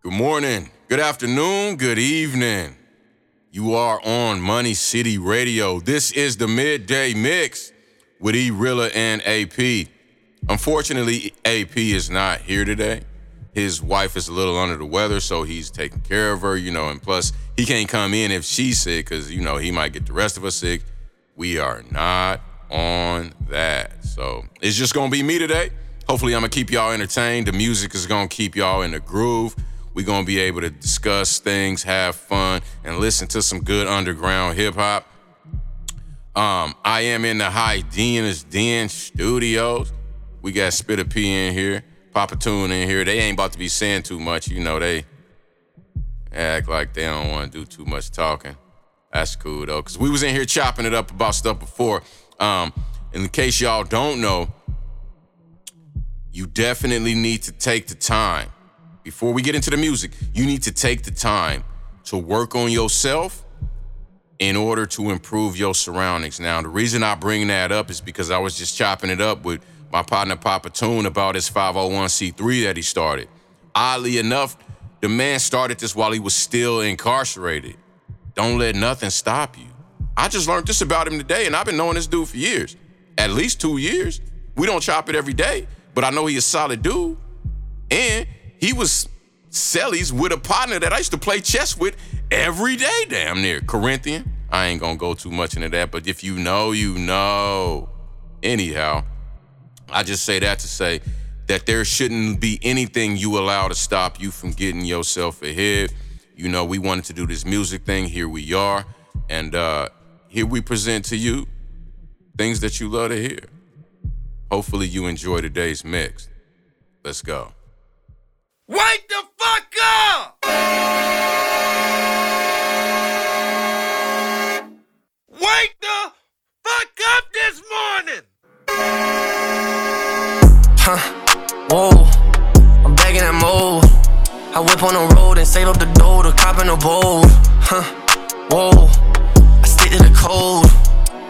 Good morning, good afternoon, good evening. You are on Money City Radio. This is the midday mix with E Rilla and AP. Unfortunately, AP is not here today. His wife is a little under the weather, so he's taking care of her, you know, and plus he can't come in if she's sick because, you know, he might get the rest of us sick. We are not on that. So it's just gonna be me today. Hopefully, I'm gonna keep y'all entertained. The music is gonna keep y'all in the groove. We're gonna be able to discuss things, have fun, and listen to some good underground hip hop. Um, I am in the Hyenas Den studios. We got Spitter P in here, Papa Tune in here. They ain't about to be saying too much, you know. They act like they don't want to do too much talking. That's cool though, cause we was in here chopping it up about stuff before. Um, in case y'all don't know, you definitely need to take the time before we get into the music, you need to take the time to work on yourself in order to improve your surroundings. Now, the reason I bring that up is because I was just chopping it up with my partner Papa Tune about his 501c3 that he started. Oddly enough, the man started this while he was still incarcerated. Don't let nothing stop you. I just learned this about him today, and I've been knowing this dude for years. At least two years. We don't chop it every day, but I know he's a solid dude. And he was cellies with a partner that I used to play chess with every day, damn near. Corinthian. I ain't gonna go too much into that, but if you know, you know. Anyhow, I just say that to say that there shouldn't be anything you allow to stop you from getting yourself ahead. You know, we wanted to do this music thing. Here we are. And uh, here we present to you things that you love to hear. Hopefully, you enjoy today's mix. Let's go. Wake the fuck up! Wake the fuck up this morning! Huh, whoa, I'm in that mode. I whip on the road and save up the dough to cop in the bowl. Huh, whoa, I stick to the code.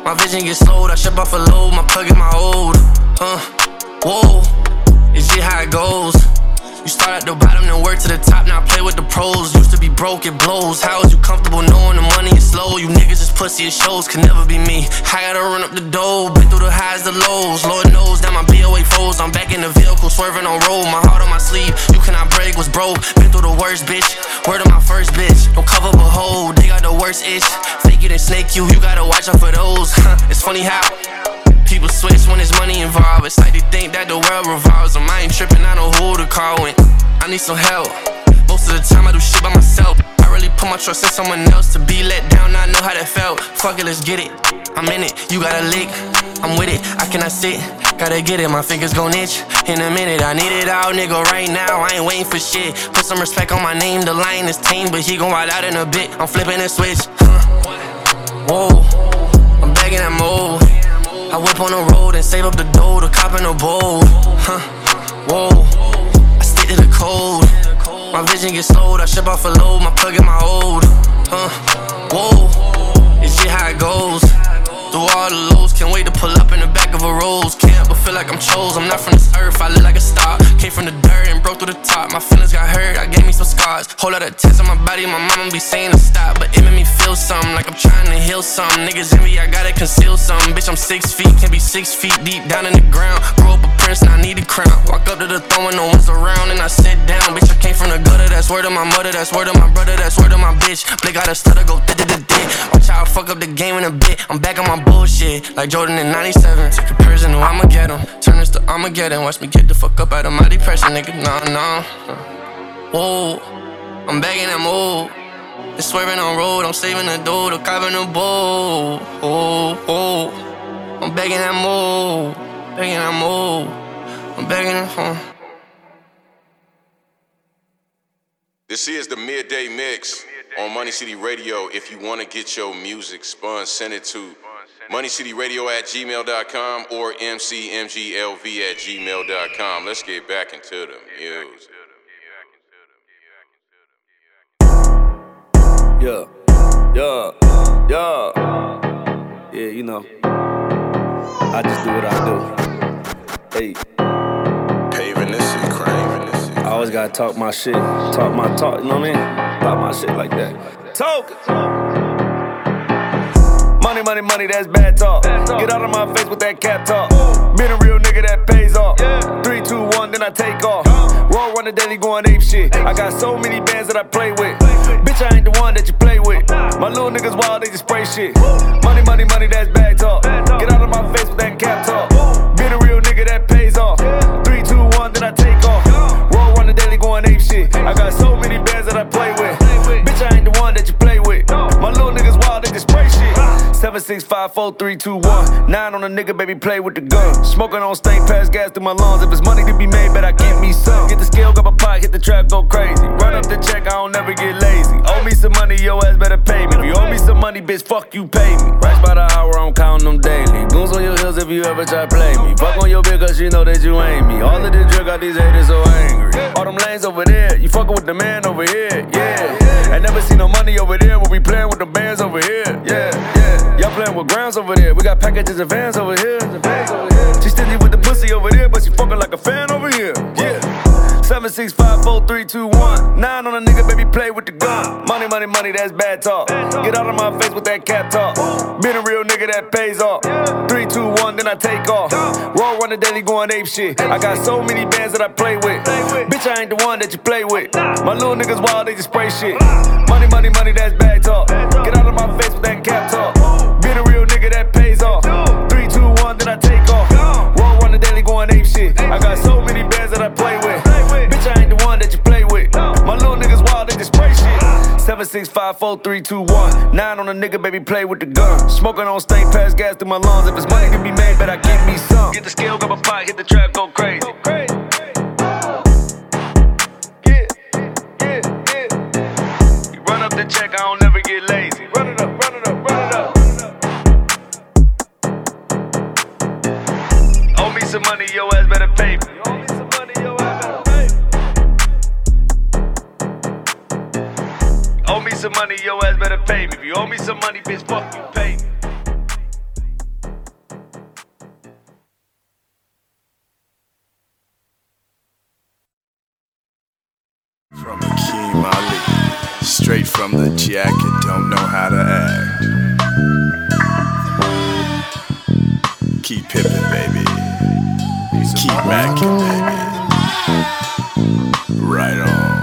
My vision gets slowed, I ship off a load, my plug is my old. Huh, whoa, it's just how it goes. You start at the bottom, then work to the top. Now play with the pros. Used to be broke, it blows. How is you comfortable knowing the money is slow? You niggas is pussy, it shows. Can never be me. I gotta run up the dough, been through the highs, the lows. Lord knows that my BOA foes. I'm back in the vehicle, swerving on road. My heart on my sleeve. You cannot break, was broke. Been through the worst, bitch. Word of my first bitch. Don't cover but hold. They got the worst itch. Fake it and snake you. You gotta watch out for those. it's funny how. People switch when there's money involved. It's like they think that the world revolves. Um, I ain't tripping, I know who to call when I need some help. Most of the time I do shit by myself. I really put my trust in someone else to be let down. I know how that felt. Fuck it, let's get it. I'm in it, you got a lick. I'm with it, I cannot sit. Gotta get it, my fingers gon' itch. In a minute, I need it out, nigga, right now. I ain't waiting for shit. Put some respect on my name, the lion is tame, but he gon' ride out in a bit. I'm flipping a switch. Huh. Whoa, I'm back in that mode. I whip on the road and save up the dough to cop in a bowl. Huh, whoa, I stick to the code. My vision gets slowed, I ship off a load, my plug in my old. Huh, whoa, it's just how it goes. Through all the lows, can't wait to pull up in the back of a rose. Can't but feel like I'm chose. I'm not from this earth, I look like a star. Came from the dirt and broke through the top. My feelings got hurt, I gave me some scars. Whole lot of tests on my body, my mama be saying to stop. But it made me feel something, like I'm trying to heal something. Niggas envy, I gotta conceal something. Bitch, I'm six feet, can't be six feet deep down in the ground. Grew up a prince, now I need a crown. Walk up to the throne when no one's around, and I sit down. Bitch, I came from the gutter, that's word of my mother, that's word of my brother, that's word of my bitch. Blake got a stutter, go da da da. Watch how I fuck up the game in a bit. I'm back on my bullshit, like Jordan in 97. Take a who I'ma get him. Turn this to Armageddon. Watch me get the fuck up out of my depression, nigga. Nah, nah. Whoa, I'm in that mode. It's swerving on road, I'm saving the dough, the cop in the bowl. Oh, oh, I'm begging in that mode, back in that mode. I'm begging in that phone. This is the midday mix on Money City Radio. If you want to get your music spun, send it to moneycityradio at gmail.com or mcmglv at gmail.com. Let's get back into the music. Yeah, yeah, yeah. Yeah, you know. I just do what I do. Hey, Paving this shit, craving this shit. I always gotta talk my shit, talk my talk, you know what I mean? Talk my shit like that. Talk. Money, money, that's bad talk. Get out of my face with that cap talk. Been a real nigga that pays off. Three, two, one, then I take off. Roll run the daily going ape shit. I got so many bands that I play with. Bitch, I ain't the one that you play with. My little niggas wild, they just spray shit. Money, money, money, that's bad six, five, four, three, two, one. Nine on a nigga, baby, play with the gun. Smoking on stank, pass gas through my lungs. If it's money to be made, bet I get me some. Get the scale, grab a pot, hit the trap, go crazy. Run up the check, I don't never get lazy. Owe me some money, your ass better pay me. If you owe me some money, bitch, fuck you, pay me. Racks by the hour, I'm counting them daily. Goons on your heels if you ever try play me. Fuck on your bitch, cause she know that you ain't me. All of this drug got these haters so angry. All them lanes over there, you fucking with the man over here, yeah. I never see no money over there when we playing with the bands over here, yeah, yeah. Y'all playing with grounds over there. We got packages and vans over here. She stingy with the pussy over there, but she fucking like a fan over here. Yeah. Seven, six, five, four, three, two, one. Nine on a nigga, baby, play with the gun. Money, money, money, that's bad talk. Get out of my face with that cap talk. Been a real nigga that pays off. Three, two, one, then I take off. Roll run the daily going ape shit. I got so many bands that I play with. Bitch, I ain't the one that you play with. My little niggas wild, they just spray shit. Money, money, money, that's bad talk. Get out of my face with that cap talk. Off. Three, two, one, then I take off. Roll run the daily going ape shit. I got so many bands that I play with. Bitch, I ain't the one that you play with. My little niggas wild, they just spray shit. Seven, six, five, four, three, two, one. Nine on a nigga, baby, play with the gun. Smoking on stank, pass gas through my lungs. If it's money to be made, bet I give me some. Get the scale, grab a pot, hit the trap, go crazy. Run up the check, I don't never some money, your ass better pay me. Owe me some money, your ass better pay me. Owe me some money, your ass better pay me. If you owe me some money, bitch, fuck you, pay me. From Akeem Ali, straight from the jacket, don't know how to act. Keep pimpin', baby. Keep mackin', baby. Right on.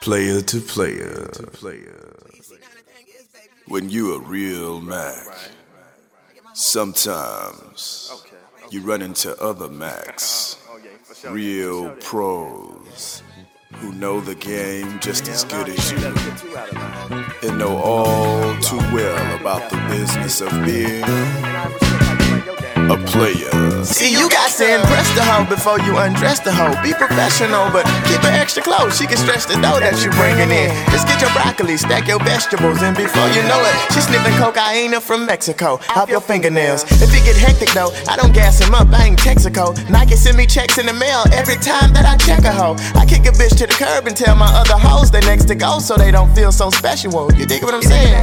Player to player. When you a real Mac, sometimes you run into other Macs, real pros who know the game just as good as you. And know all too well about the business of being a player. See, you got to impress the hoe before you undress the hoe. Be professional, but keep her extra close. She can stretch the dough that you bringing in. Just get your broccoli, stack your vegetables, and before you know it, she's sniffing cocaine from Mexico. Off your fingernails. If it get hectic though, I don't gas him up. I ain't Texaco. Nike send me checks in the mail every time that I check a hoe. I kick a bitch to the curb and tell my other hoes they next to go so they don't feel so special. You dig what I'm saying?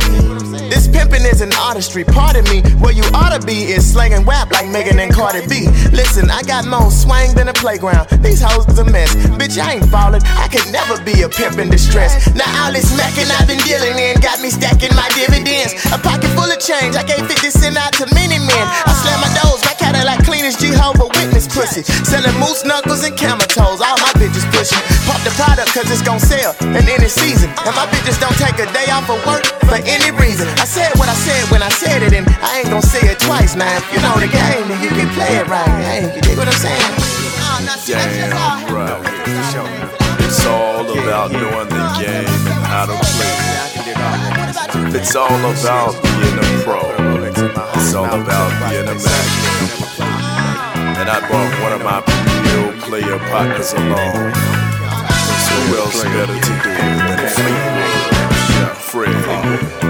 This pimping is an artistry. Pardon me, where you ought to be is slanging rap like Megan and Cardi B. Listen, I got more swang than a playground. These hoes is a mess. Bitch, I ain't falling. I could never be a pimp in distress. Now all this smacking I've been dealing in got me stacking my dividends. A pocket full of change. I gave 50 cent out to many men. I slam my doors back at like clean as Jehovah Witness pussy. Selling moose knuckles and camel toes. All my bitches pushing. Pop the product cause it's gon' sell in any season. And my bitches don't take a day off of work for any reason. I said what I said when I said it, and I ain't gon' say it twice now. If you know the game, then you can play it right. Hey, you dig what I'm saying? It's all about knowing the game and how to play it. It's all about being a pro. It's all about being a Mac. And I brought one of my real player partners along. So who else better to do it than Fleetwood? Fred.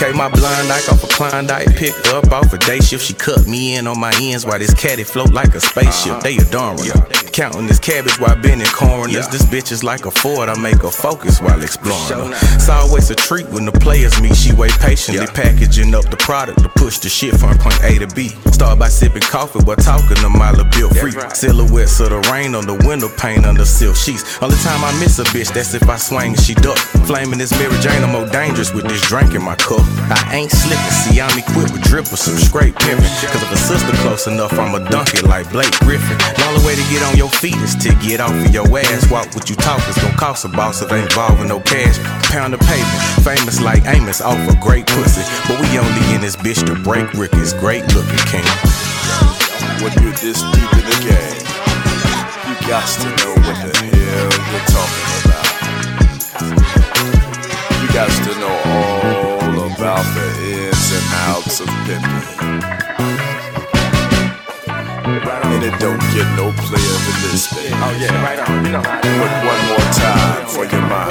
Okay, my blind eye off a Klondike, picked up off a day shift. She cut me in on my ends while this caddy float like a spaceship. They adore her. Counting this cabbage while bending corners. Yeah. This bitch is like a Ford, I make her focus while exploring. her. It's always a treat when the players meet. She wait patiently, packaging up the product to push the shit from point A to B. Start by sipping coffee while talking to Mila Bill free. Silhouettes of the rain on the window pane under silk sheets. Only time I miss a bitch, that's if I swing and she duck. Flaming this Mary Jane, I'm more dangerous with this drink in my cup. I ain't slipping, see, I'm equipped with drip with some scrape pimping. Cause if a sister close enough, I'ma dunk it like Blake Griffin. The only way to get on your feet is to get off of your ass. Walk what you talk is gonna cost a boss if ain't involving no cash. Pound of pavement, famous like Amos off a great pussy. But we only in this bitch to break Ricky's great looking king. When you're this deep in the game, you got to know what the hell you're talking about. You got to know all of Denver of pimping. And it don't get no player than this, baby. Oh, yeah, right on. You know how But one more time for your mind.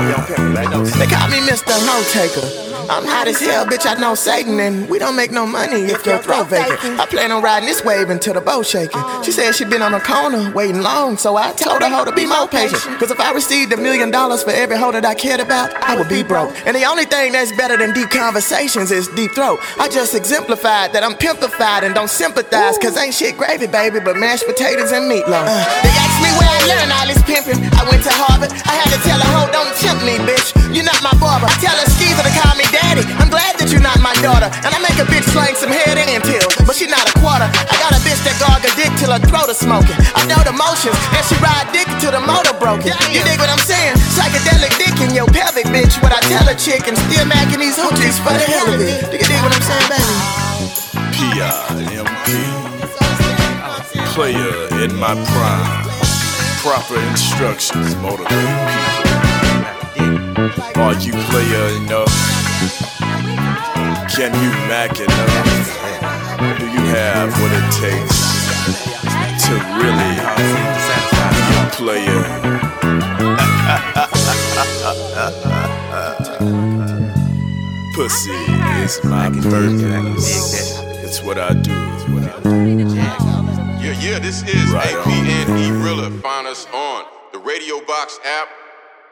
They call me Mr. No Taker. I'm hot as hell, bitch. I know Satan, and we don't make no money if your throat vacant. I plan on riding this wave until the boat shaking. She said she been on the corner waiting long, so I told her hoe to be more patient. Cause if I received a million dollars for every hoe that I cared about, I would be broke. And the only thing that's better than deep conversations is deep throat. I just exemplified that I'm pimpified and don't sympathize, cause ain't shit gravy, baby, but mashed potatoes and meatloaf. Uh, they asked me where I learned all this pimping. I went to Harvard. I had to tell a hoe, don't tempt me, bitch. You're not my barber. Tell a skeezer to call me daddy. I'm glad that you're not my daughter. And I make a bitch slang some head and tail, but she not a quarter. I got a bitch that gargle dick till her throat is smoking. I know the motions, and she ride dick till the motor broken. You dig what I'm saying? Psychedelic dick in your pelvic, bitch. What I tell a chick and still macking these hoochies for the hell of it. Do you dig what I'm saying, baby? P.I.M.P. Player in my prime. Proper instructions motivate people. Are you player enough? Can you mac enough? Do you have what it takes to really be a player? Pussy is my purpose. It's what I do. Yeah, yeah, this is right AP and E-Rilla. Find us on the Radio Box app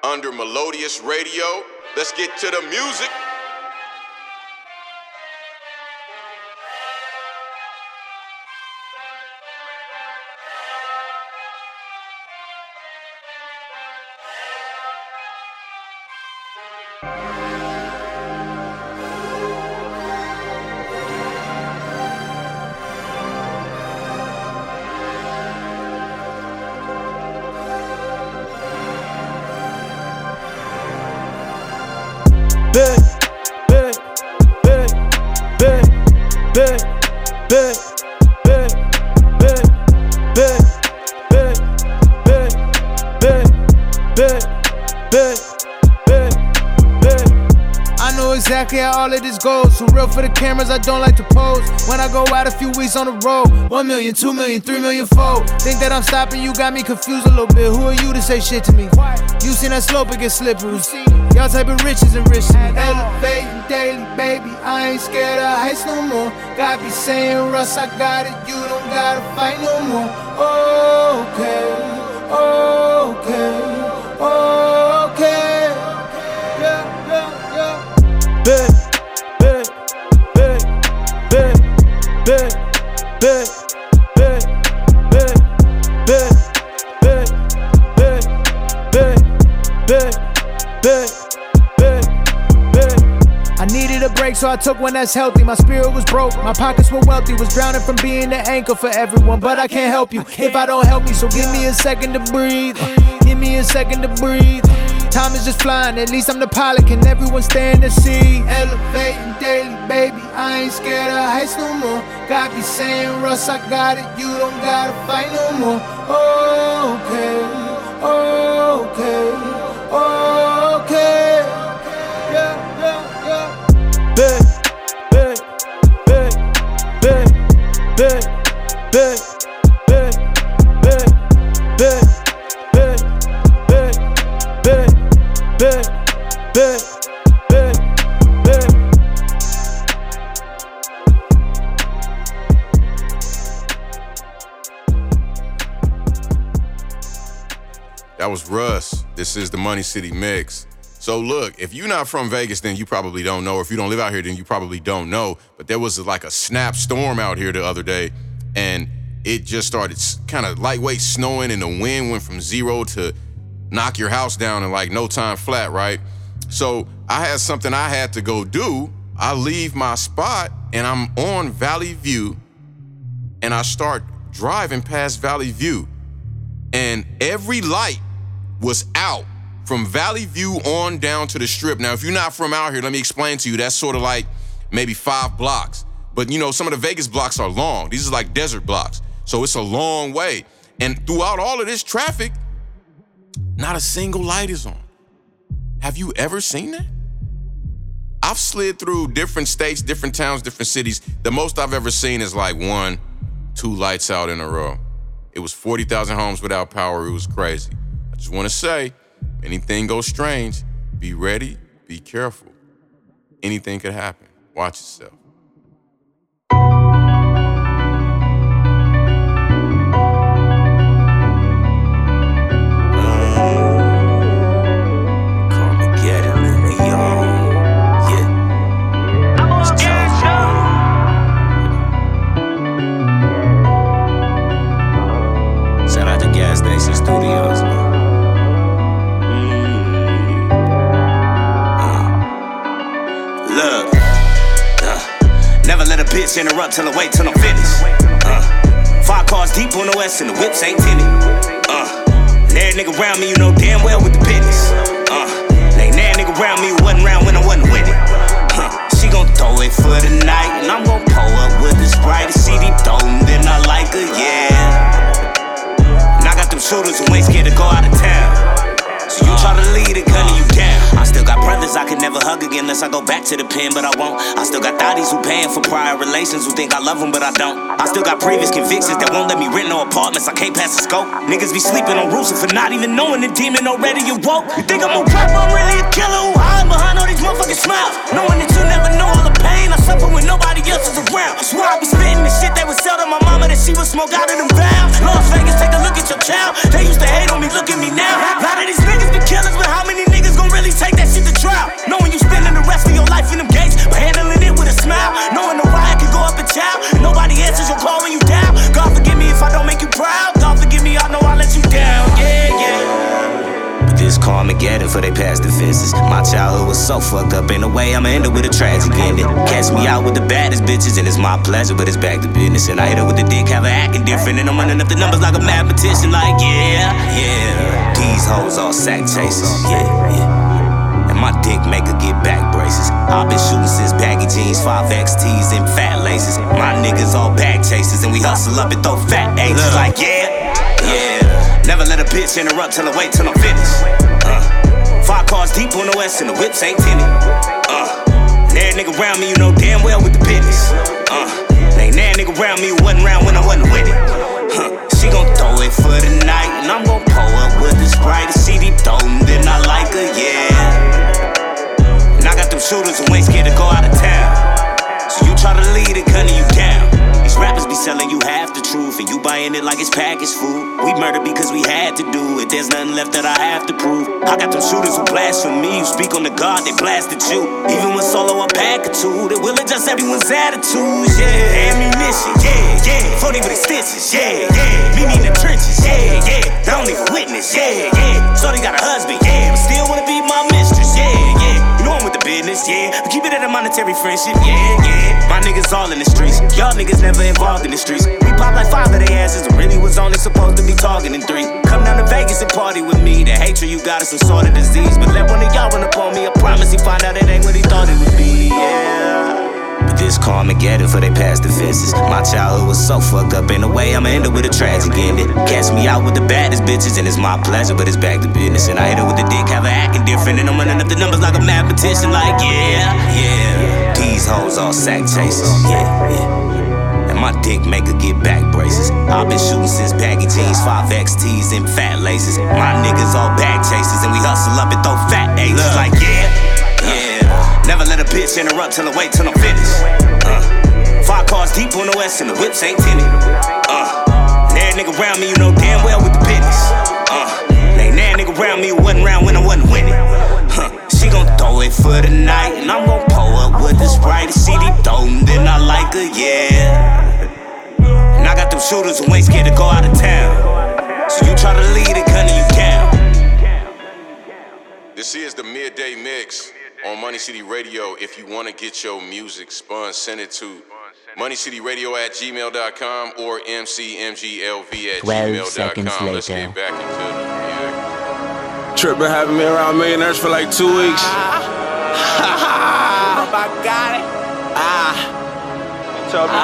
under Melodious Radio. Let's get to the music. Bitch. Exactly how all of this goes. So real for the cameras, I don't like to pose. When I go out a few weeks on the road, one million, two million, three million fold. Think that I'm stopping, you got me confused a little bit. Who are you to say shit to me? You seen that slope, it get slippery. Y'all type of riches and rich. Elevating daily, baby. I ain't scared of heights no more. God be saying, Russ, I got it. You don't gotta fight no more. Okay, okay, okay. Big, big, big, big, big, big, big, big, big, big, big. I needed a break, so I took one that's healthy. My spirit was broke, my pockets were wealthy. Was drowning from being the anchor for everyone, but I can't help you if I don't help me. So give me a second to breathe. Give me a second to breathe. Time is just flying, at least I'm the pilot. Can everyone stand to see? Elevating daily, baby. I ain't scared of heights no more. God be saying, Russ, I got it. You don't gotta fight no more. Okay, okay, okay. Yeah, yeah, yeah. Big, big, big, big, big, big. That was Russ. This is the Money City Mix. So look, if you're not from Vegas, then you probably don't know. If you don't live out here, then you probably don't know. But there was like a snap storm out here the other day, and it just started kind of lightweight snowing, and the wind went from zero to knock your house down in like no time flat, right? So I had something I had to go do. I leave my spot and I'm on Valley View, and I start driving past Valley View, and every light was out from Valley View on down to the strip. Now, if you're not from out here, let me explain to you. That's sort of like maybe five blocks. But you know, some of the Vegas blocks are long. These are like desert blocks. So it's a long way. And throughout all of this traffic, not a single light is on. Have you ever seen that? I've slid through different states, different towns, different cities. The most I've ever seen is like one, two lights out in a row. It was 40,000 homes without power. It was crazy. I just want to say, anything goes strange, be ready, be careful. Anything could happen. Watch yourself. Bitch interrupt till I wait till I'm finished. Uh, five cars deep on the west and the whips ain't tinted. Uh, and every nigga around me, you know damn well with the business. Uh, ain't that nigga around me wasn't around when I wasn't with it. Uh, she gon' throw it for the night, and I'm gon' pull up with this. See deep dome, then I like her, yeah. And I got them shooters who ain't scared to go out of town. So you try to lead a gun and you down. I still got brothers I could never hug again unless I go back to the pen, but I won't. I still got thotties who paying for prior relations who think I love them, but I don't. I still got previous convictions that won't let me rent no apartments. I can't pass the scope. Niggas be sleeping on roofs for not even knowing the demon already awoke. You think I'm a rapper? I'm really a killer who hide behind all these motherfucking smiles. Knowing that you never know all the pain I suffer when nobody else is around. I swear I be spitting the shit they would sell to my mama that she would smoke out of them vows. Las Vegas, take a look at your child. They used to hate on me, look at me now. A lot of these niggas be killers, but how many niggas gon' really take that shit to trial? Knowing you spending the rest of your life in them gates, but handling it with a smile. Knowing the riot can go up and down, nobody answers your call when you down. God forgive me if I don't make you proud. God forgive me, I know I let you down. Yeah, this Carmageddon for they past defenses. My childhood was so fucked up in a way, I'ma end it with a tragic ending. Catch me out with the baddest bitches, and it's my pleasure, but it's back to business. And I hit her with the dick, have her acting different, and I'm running up the numbers like a mathematician, like yeah, yeah. These hoes all sack chasers, yeah, yeah. And my dick make her get back braces. I've been shooting since baggy jeans, 5XTs, and fat laces. My niggas all bag chasers, and we hustle up and throw fat ages. Like, yeah. Never let a bitch interrupt till I wait till I'm finished. Uh, five cars deep on the west, and the whips ain't tinted. Uh, and nigga around me, you know damn well with the business. Uh, ain't that nigga around me wasn't around when I wasn't with it. Huh. She gon' throw it for the night, and I'm gon' pull up with this. See deep dome, then I like her, yeah. And I got them shooters who ain't scared to go out of town. So you try to lead it, gun you down. These rappers be selling you half the truth, and you buying it like it's packaged food. We murder because we had to do it. There's nothing left that I have to prove. I got them shooters who blaspheme me, who speak on the God they blasted you. Even when solo a pack or two, they will adjust everyone's attitudes. Yeah, ammunition, yeah, yeah. 40 with extensions, yeah, yeah. Me in the trenches, yeah, yeah. They don't even witness, yeah, yeah. Shorty got a husband, yeah, but still wanna be my yeah. But keep it at a monetary friendship, yeah, yeah. My niggas all in the streets, y'all niggas never involved in the streets. We pop like five of their asses, really was only supposed to be talking in three. Come down to Vegas and party with me. The hatred you got is some sort of disease. But let one of y'all run up on me, I promise he find out it ain't what he thought it would be, yeah. But this Carmageddon for they past defenses. My childhood was so fucked up in a way, I'ma end it with a tragic ending. Catch me out with the baddest bitches, and it's my pleasure, but it's back to business. And I hit her with the dick, have her acting different, and I'm running up the numbers like a mathematician, like yeah, yeah. These hoes all sack chasers, yeah, yeah. And my dick make her get back braces. I've been shooting since baggy jeans, 5XTs, and fat laces. My niggas all bag chasers, and we hustle up and throw fat ages, like yeah. Never let a bitch interrupt till I wait till I'm finished. Uh, five cars deep on the west and the whips ain't tinted. Uh, and nigga around me, you know damn well with the business. Uh, and nigga around me wasn't around when I wasn't winning. Huh, she gon' throw it for the night, and I'm gon' pull up with this right CD dome, then I like her, yeah. And I got them shooters who ain't scared to go out of town. So you try to lead it, gunning you down. This is the midday mix on Money City Radio. If you want to get your music spun, send it to moneycityradio at gmail.com or mcmglv at 12 seconds gmail.com. Let's later. get back into the music. Trip been having me around millionaires for like two weeks. I got it. Tell me I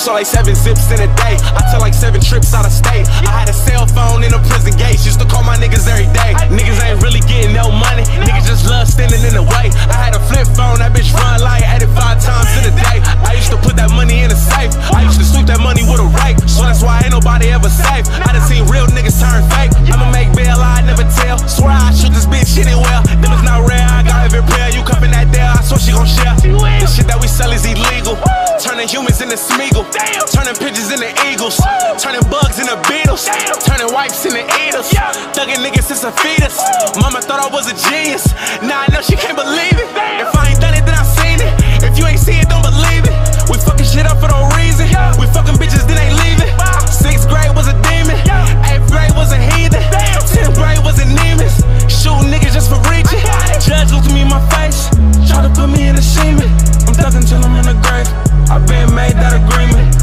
saw like seven zips in a day. I took like seven trips out of state. I had a cell phone in a prison gate. Used to call my niggas every day. Niggas ain't really getting no money. Niggas just love standing in the way. I had a flip phone, that bitch run like at it five times in a day. I used to put that money in a safe. I used to sweep that money with a rake. So that's why ain't nobody ever safe. I done seen real niggas turn fake. I'ma make bail, I never tell. Swear I shoot this bitch well. Them is not rare, I got every prayer. You cupping that there, I swear she gon' share. The shit that we sell is illegal. Turning humans into Smeagol. Turning pigeons into eagles. Turning bugs into beetles. Turning wipes into eaters. Thugging niggas since a fetus. Mama thought I was a genius. Now I know she can't believe it. If I ain't done it, then I seen it. If you ain't see it, don't believe it. We fucking shit up for no reason. We fucking bitches, then ain't leaving. Sixth grade was a demon. Eighth grade was a heathen. Tenth grade was anemics. Shooting niggas just for reaching. Judge looked me in my face. Try to put me in a semen. I'm thugging till I'm in the grave. I been made that agreement.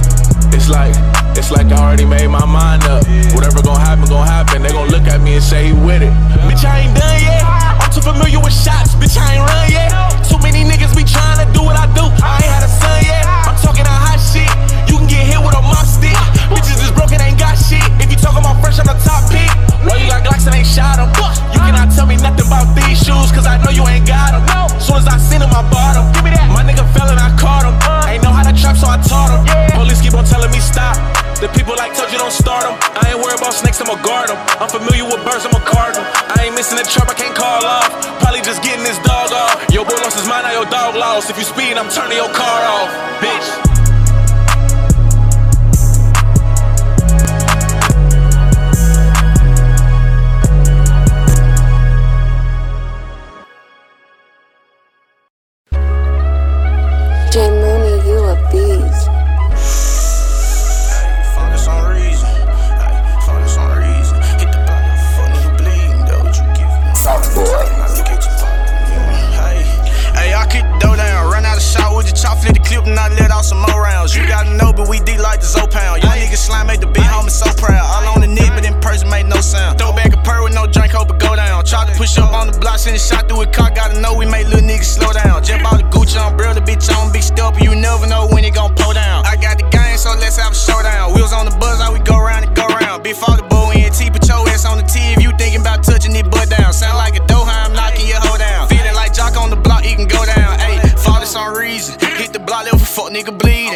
It's like, it's like I already made my mind up. Whatever gon' happen, gon' happen. They gon' look at me and say he with it. Bitch, I ain't done yet. I'm too familiar with shots. Bitch, I ain't run yet. Too many niggas be trying to do what I do. I ain't had a son yet. I'm talking that hot shit. You can get hit with a mop Bitches ain't got shit. If you talking about fresh, I'm the top pick. Why you got Glocks and ain't shot 'em? You cannot tell me nothing about these shoes, cause I know you ain't got 'em. No. Soon as I seen 'em, I bought 'em. Give me that. My nigga fell and I caught him. Uh. Ain't know how to trap, so I taught him. Police keep on telling me stop. The people like told you don't start 'em. I ain't worried about snakes, I'ma guard 'em. I'm familiar with birds, I'm a cardinal. I ain't missing the trap, I can't call off. Probably just getting this dog off. Your boy lost his mind, now your dog lost. If you speed, I'm turning your car off. Bitch. J clip, and I let out some more rounds. You gotta know, but we D like the Zo pound. Young nigga slime made the big homie so proud. All on the neck, but in person made no sound. Throw back a purr with no drink, hope it go down. Try to push up on the block, send a shot through a car. Gotta know we make little niggas slow down. Jump out the Gucci umbrella, bitch on big step, you never know when it gon' pull down. I got the game, so let's have a showdown. Wheels on the buzz, how we go round and go round. Big father boy and nigga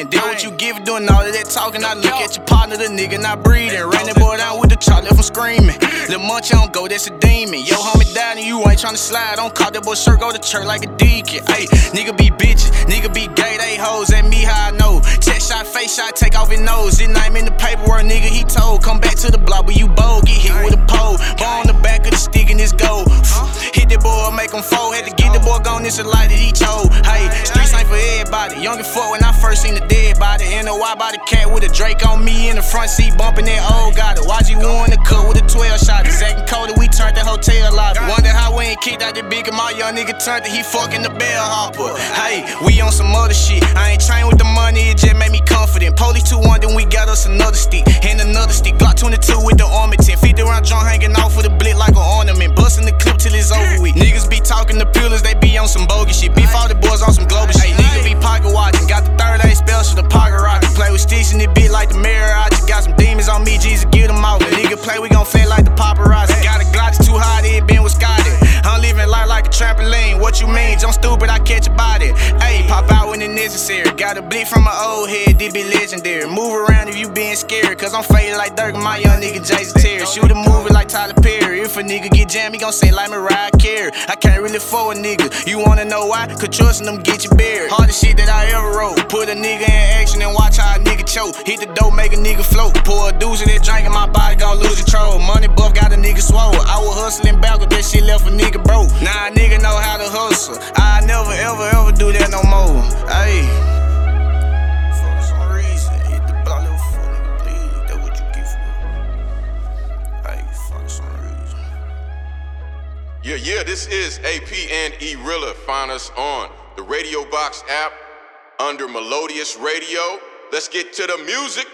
Then what you give doing all of that talking, I look at your partner, the nigga not breathing. Ran that boy down with the left him screaming. Lil' munch on go, that's a demon. Yo, homie down and you ain't tryna slide. Don't call that boy shirt, go to church like a deacon. Ayy, nigga be bitches, nigga be gay, they hoes at me how I know. Chest shot, face shot, take off his nose. His name in the paperwork, nigga, he told. Come back to the block where you bold, get hit with a pole. Ball on the back of the stick and this gold. Hit the boy, make him fold. Had to get the boy gone, this a light that he told. Hey, streets ain't for everybody. Young and fuck when I first seen the dead body. In a wide body cat with a Drake on me in the front seat, bumping that old got it. YG one the cut with a 12 shot. Zack and Cody, we turned the hotel lobby. Wonder how we ain't kicked out the big my young nigga turned it, he fucking the bellhopper. Hey, we on some other shit. I ain't trained with the money, it just made me confident. Police 2 1, then we got us another stick. And another stick. Glock 22 with the 10. Feet around John hanging off with a blit like an ornament. Busting the clip till it's over with. Niggas be talking to pillars, they be on some bogus shit. Beef all the boys on some global shit. Nigga be pocket watching. Got the third A special, the pocket rocket. Play with sticks in it bit like the mirror. I just got some demons on me, Jesus, get them out. The nigga play, we gon' feel like the paparazzi. Got a Glock too hot, it been with Scotty. I'm living life like a trampoline. What you mean? Jump stupid, I catch a body. Hey, pop out when it's necessary. Got a bleed from my old head, did be legendary. Move around if you being scared. Cause I'm faded like Dirk my young nigga Jason Terry. Shoot a movie like Tyler Perry. If a nigga get jammed, he gon' say like Mariah Carey. I can't really fool a nigga. You wanna know why? Cause trusting them get you buried. Hardest shit that I ever wrote. Put a nigga in action and watch how a nigga choke. Hit the dope, make a nigga float. Pour a deuce in that drink and my body gon' lose control. Money buff got a nigga swole. I was hustling back with that shit left a nigga broke. Now a nigga know how to hustle. I never ever ever do that no more. Nigga, reason. Yeah, yeah, this is AP and E Rilla. Find us on the Radio Box app under Melodious Radio. Let's get to the music.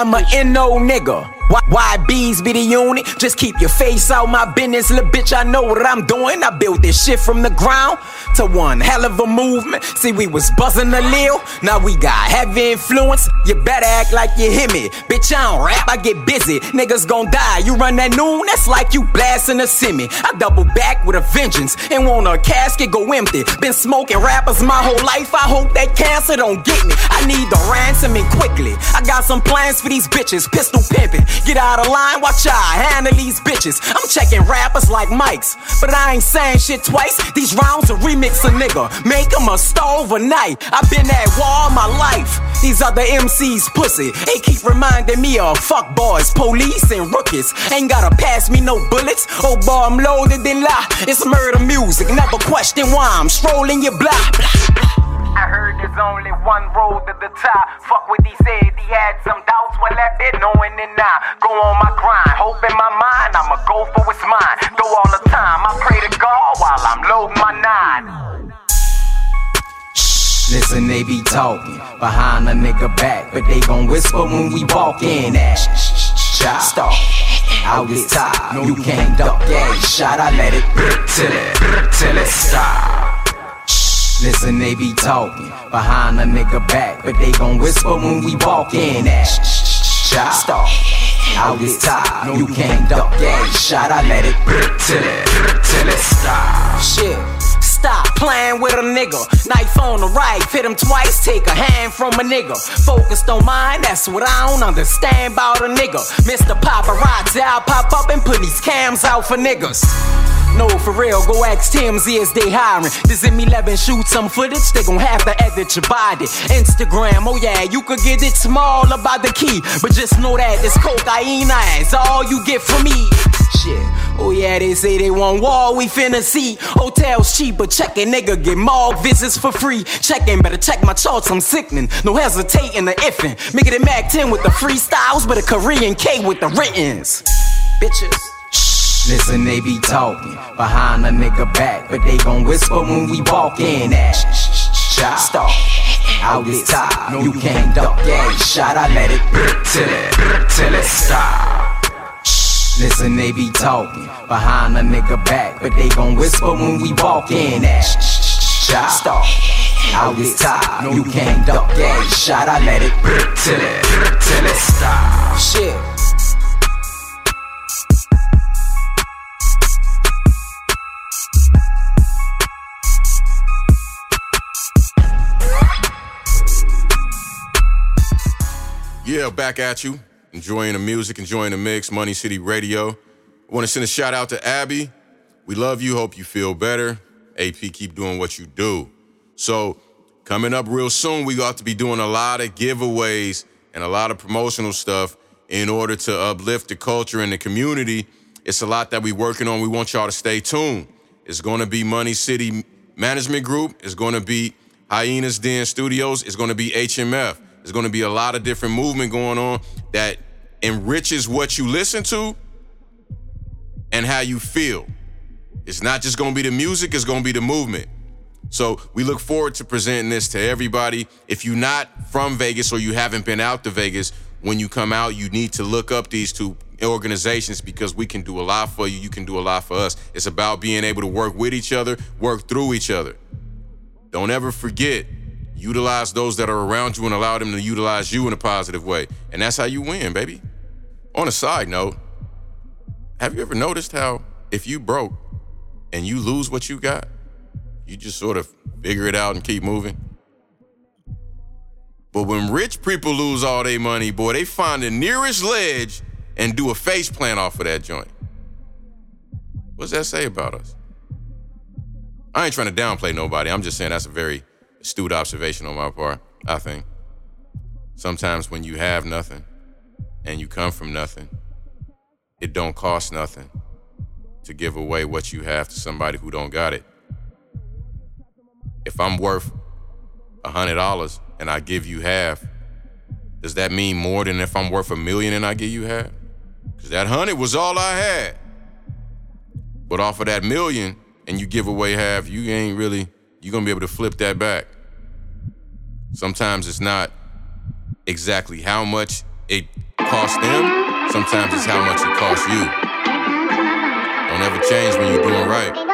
I'm a NO nigga. Why, bees be the unit? Just keep your face out my business, little bitch. I know what I'm doing. I built this shit from the ground to one hell of a movement. See, we was buzzing a little, now we got heavy influence. You better act like you hear me. Bitch, I don't rap, I get busy. Niggas gon' die. You run that noon, that's like you blasting a semi. I double back with a vengeance and want a casket go empty. Been smoking rappers my whole life. I hope that cancer don't get me. I need the ransoming quickly. I got some plans for these bitches, pistol pimping. Get out of line, watch I handle these bitches. I'm checking rappers like mics, but I ain't saying shit twice. These rounds will remix a nigga, make him a star overnight. I've been at war my life. These other MCs pussy. They keep reminding me of fuck boys, police, and rookies. Ain't gotta pass me no bullets. Oh boy, I'm loaded than lie. It's murder music, never question why I'm strolling your block. I heard there's only one road to the top. Fuck what he said, he had some doubts. Well, that bit knowing it now. Go on my grind, hope in my mind, I'ma go for what's mine. Though all the time, I pray to God while I'm loading my nine. Listen, they be talking behind a nigga back, but they gon' whisper when we walk in. That stop. Out this time, you can't duck that shot. I let it rip till it, till it stop. Listen, they be talking behind a nigga back, but they gon' whisper when we walk in. That stop. Out this time, you can't duck that shot. I let it rip till it, till it stop. Shit. Stop playing with a nigga. Knife on the right, hit him twice, take a hand from a nigga. Focused on mine, that's what I don't understand about a nigga. Mr. Paparazzi, I'll pop up and put these cams out for niggas. No, for real, go ask TMZ as they hiring. Does M11 shoot some footage? They gon' have to edit your body. Instagram, oh yeah, you could get it small about the key. But just know that this cocaine is all you get from me. Shit. Oh yeah, they say they want war, we finna see. Hotels cheap, but check a nigga get mall visits for free. Checkin', better check my charts, I'm sickening. No hesitating or ifin'. Make it a Mac 10 with the freestyles, but a Korean K with the writtens. Bitches. Listen, they be talking behind a nigga back, but they gon' whisper when we walk in. That stop. Out this time, you can't duck that shot. I let it rip till it, till it stop. Listen, they be talking behind a nigga back, but they gon' whisper when we walk in. That stop. Out this time, you can't duck that shot. I let it rip till it, rip till it stop. Shit. Back at you. Enjoying the music, enjoying the mix, Money City Radio. I want to send a shout out to Abby. We love you. Hope you feel better. AP, keep doing what you do. So, coming up real soon, we got to be doing a lot of giveaways and a lot of promotional stuff in order to uplift the culture and the community. It's a lot that we're working on. We want y'all to stay tuned. It's going to be Money City Management Group. It's going to be Hyenas Den Studios. It's going to be HMF. There's going to be a lot of different movement going on that enriches what you listen to and how you feel. It's not just going to be the music, it's going to be the movement. So we look forward to presenting this to everybody. If you're not from Vegas or you haven't been out to Vegas, when you come out, you need to look up these two organizations because we can do a lot for you. You can do a lot for us. It's about being able to work with each other, work through each other. Don't ever forget utilize those that are around you and allow them to utilize you in a positive way. And that's how you win, baby. On a side note, have you ever noticed how if you broke and you lose what you got, you just sort of figure it out and keep moving. But when rich people lose all their money, boy, they find the nearest ledge and do a face plant off of that joint. What's that say about us? I ain't trying to downplay nobody. I'm just saying that's a very astute observation on my part, I think. Sometimes when you have nothing and you come from nothing, it don't cost nothing to give away what you have to somebody who don't got it. If I'm worth a hundred dollars and I give you half, does that mean more than if I'm worth a million and I give you half? Because that hundred was all I had. But off of that million and you give away half, you ain't really, you're gonna be able to flip that back. Sometimes it's not exactly how much it costs them, sometimes it's how much it costs you. Don't ever change when you're doing right.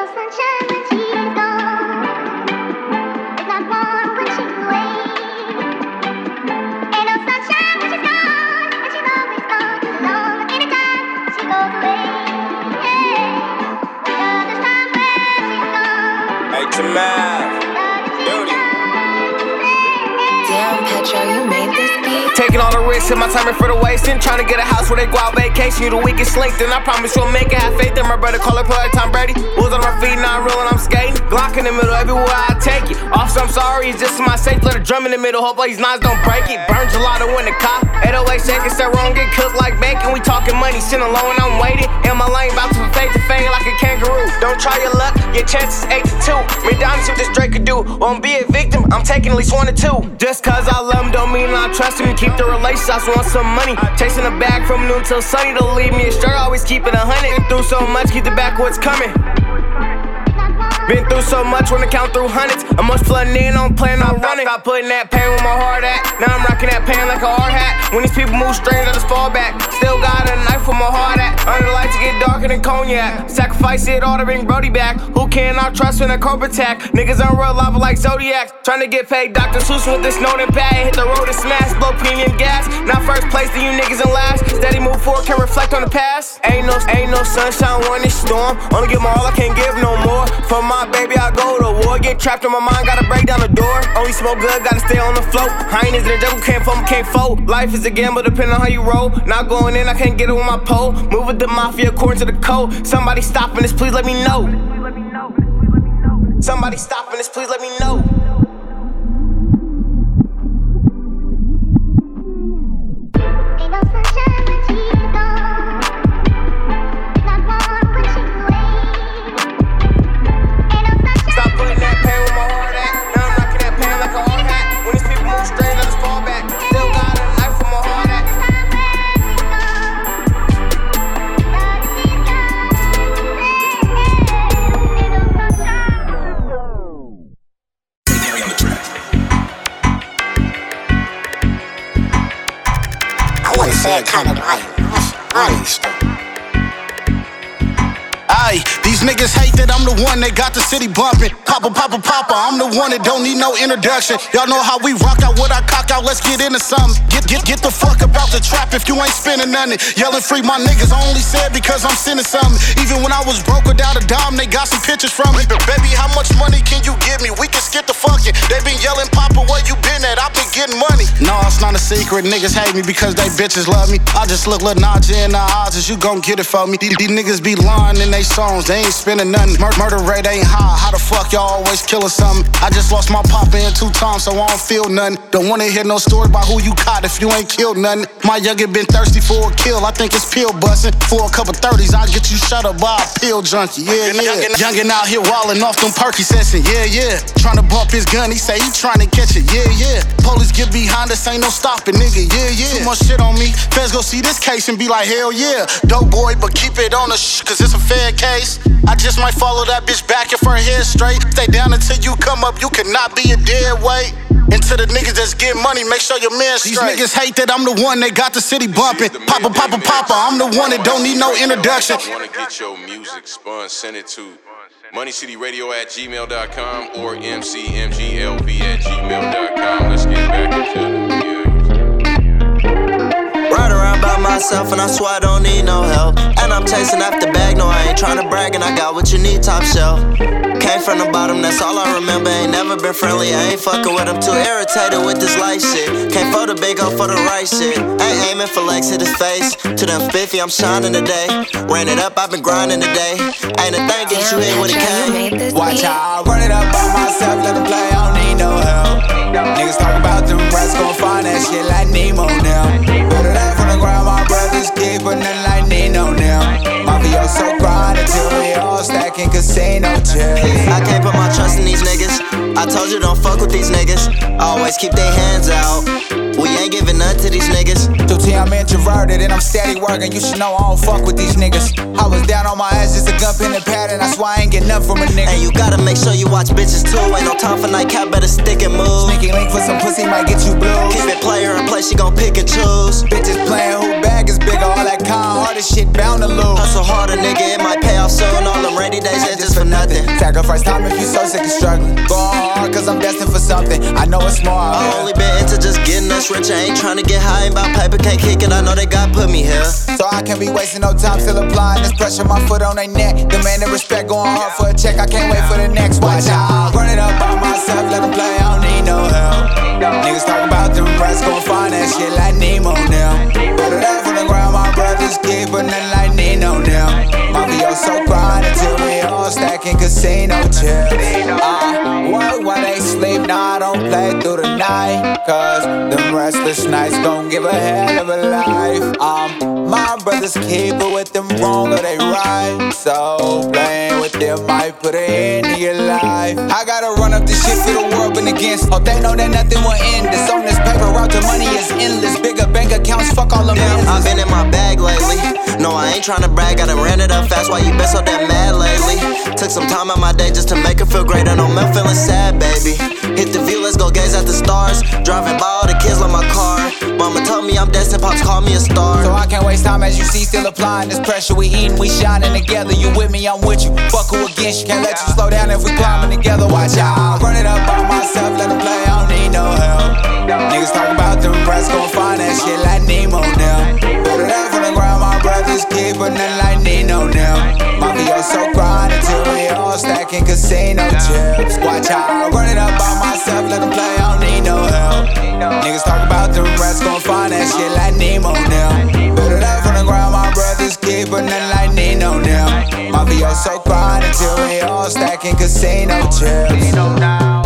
Taking all the risks in my timing for the wasting. Trying to get a house where they go out vacation. You the weakest link, then I promise you'll make it. Have faith in my brother, call it like Tom Brady. Wheels on my feet, not rolling, I'm skating. Glock in the middle, everywhere I take it. Officer, I'm sorry, it's just my safe. Let a drum in the middle, hope all these knives don't break it. Burn gelato in the car. 808 seconds, that wrong, get cooked like bacon. We talking money, sitting alone, and I'm waiting. In my lane, about to fade to fade like a kangaroo. Don't try your luck, your chances 8 to 2. McDonald's, see what this Drake could do. Won't be a victim, I'm taking at least one or two. Just cause I love him, don't mean I trust him. Keep the relationship just want some money. Chasing a bag from noon till sunny to leave me a shirt. Always keep it a hundred. Through so much, keep the backwoods coming. Been through so much, wanna count through hundreds. I'm much flooding in, I'm playing on running. Stop putting that pain where my heart at. Now I'm rocking that pain like a hard hat. When these people move strange, I just fall back. Still got a knife for my heart at. Under the lights, get darker than cognac. Sacrifice it all to bring Brody back. Who can I trust when a corporate attack? Niggas unreliable like Zodiacs. Trying to get paid Dr. Seuss with this and pad. Hit the road and smash, blow premium gas. Not first place, then you niggas in last. Steady move forward, can reflect on the past. Ain't no, ain't no sunshine when it's storm. Only give my all, I can't give no more. For my baby, I go to war. Get trapped in my mind, gotta break down the door. Only smoke good, gotta stay on the float. Hyenas in the jungle, can't foam, can't fold. Life is a gamble, depending on how you roll. Not going in, I can't get it with my pole. Move with the mafia according to the code. Somebody stopping this, please let me know. Somebody stopping this, please let me know. Stop honest. Aye, these niggas hate that I'm the one that got the city bumping. Papa, papa, papa, I'm the one that don't need no introduction. Y'all know how we rock out what I cock out. Let's get into something. Get, get, get the fuck about the trap if you ain't spending nothing. Yelling free my niggas, I only said because I'm sending something. Even when I was broke without a dime, they got some pictures from me. Baby, how much money can you give me? We can skip the fucking. They been yelling, Papa, where you getting money. No, it's not a secret. Niggas hate me because they bitches love me. I just look Lil Naja in the eyes as you gon' get it for me. These, these niggas be lying in they songs, they ain't spending nothing. Mur- murder rate ain't high. How the fuck y'all always killing something? I just lost my papa in two times, so I don't feel nothing. Don't wanna hear no story about who you caught if you ain't killed nothing. My youngin' been thirsty for a kill. I think it's pill busting. For a couple thirties, I'll get you shut up by a pill junkie. Yeah, yeah. Youngin' out here wallin' off them perky session. Yeah, yeah. Tryna bump his gun, he say he tryna catch it. Yeah, yeah. Police get behind us, ain't no stopping, nigga. Yeah, yeah. Too much shit on me. Feds go see this case and be like, hell yeah. Dope boy, but keep it on the sh, cause it's a fair case. I just might follow that bitch back if her hair straight. Stay down until you come up, you cannot be a dead weight. And to the niggas that's getting money, make sure your man straight. These niggas hate that I'm the one that got the city bumping. Papa, papa, papa, I'm the one that don't need no introduction. Want to get your music spun? Send it to moneycityradio at gmail.com or mcmglv at gmail.com. Let's get back into the music. By myself and I swear I don't need no help. And I'm chasing after bag, no, I ain't trying to brag, and I got what you need, top shelf. Came from the bottom, that's all I remember. Ain't never been friendly, I ain't fucking with them. Too irritated with this life shit. Came for the big, go for the right shit. Ain't aiming for legs, hit his face. To them spiffy, I'm shining today. Ran it up, I've been grinding today. Ain't a thing that you hit with a cane. Watch how I run it up by myself, let them play, I don't need no help. Niggas talk about them rats, gon' find that shit like Nemo now. Better my brothers keep, but nothing like Nino now. Mafioso grind until we all stacking casino chips. I can't put my trust in these niggas. I told you don't fuck with these niggas. Always keep their hands out. We ain't giving none to these niggas. 2T, I'm introverted and I'm steady working. You should know I don't fuck with these niggas. I was down on my ass just a gun pin and pad, and that's why I ain't get nothing from a nigga. And you gotta make sure you watch bitches too. Ain't no time for nightcap, better stick and move. Sneaky link for some pussy might get you blue. Keep it player in play, she gon' pick and choose. Bitches playing who bag is bigger, all that kind hearted shit bound to lose. Hustle harder, nigga, it might pay off soon. All them rainy days ain't just for nothing. Sacrifice time if you so sick of struggling. Go hard, cause I'm destined for something. I know it's more. I only been into just getting us rich. I ain't trying to get high about paper, can't kick it. I know they God put me here. So I can't be wasting no time still applying this pressure. My foot on their neck. Demanding respect, going hard for a check. I can't wait for the next watch out. Run it up by myself, let them play. I don't need no help. Niggas talk about them rats, gon' find Cause them restless nights gon' give a hell of a life. Um, my brothers keep it with them wrong or they right. So playing with them might put an end to your life. I gotta run up shit for the world been against. Hope they know that nothing will end. This on this paper route the money is endless. Bigger bank accounts, fuck all them Damn, I've been in my bag lately. No, I ain't tryna brag, I done ran it up fast. Why you been so damn mad lately? Took some time out my day just to make her feel great. I know I'm feeling sad, baby. Hit the view, let's go gaze at the stars. Driving by all the kids on my car. Mama told me I'm destined, pops call me a star. So I can't waste time as you see, still applying this pressure. We eating, we shining together. You with me, I'm with you. Fuck who against you. Can't let you slow down if we climbing together. Watch out. Run it up by myself, let them play. I don't need no help. Niggas talk about them rats, gon' find that shit like Nemo now. Put it out from the ground, my brothers keep, but nothing like Nino now. Mafioso grind until we all stacking casino chips. Watch how I run it up by myself, let them play. I don't need no help. Niggas talk about them rats, gon' find that shit like Nemo now. Mafioso grind until we all stacking casino chips.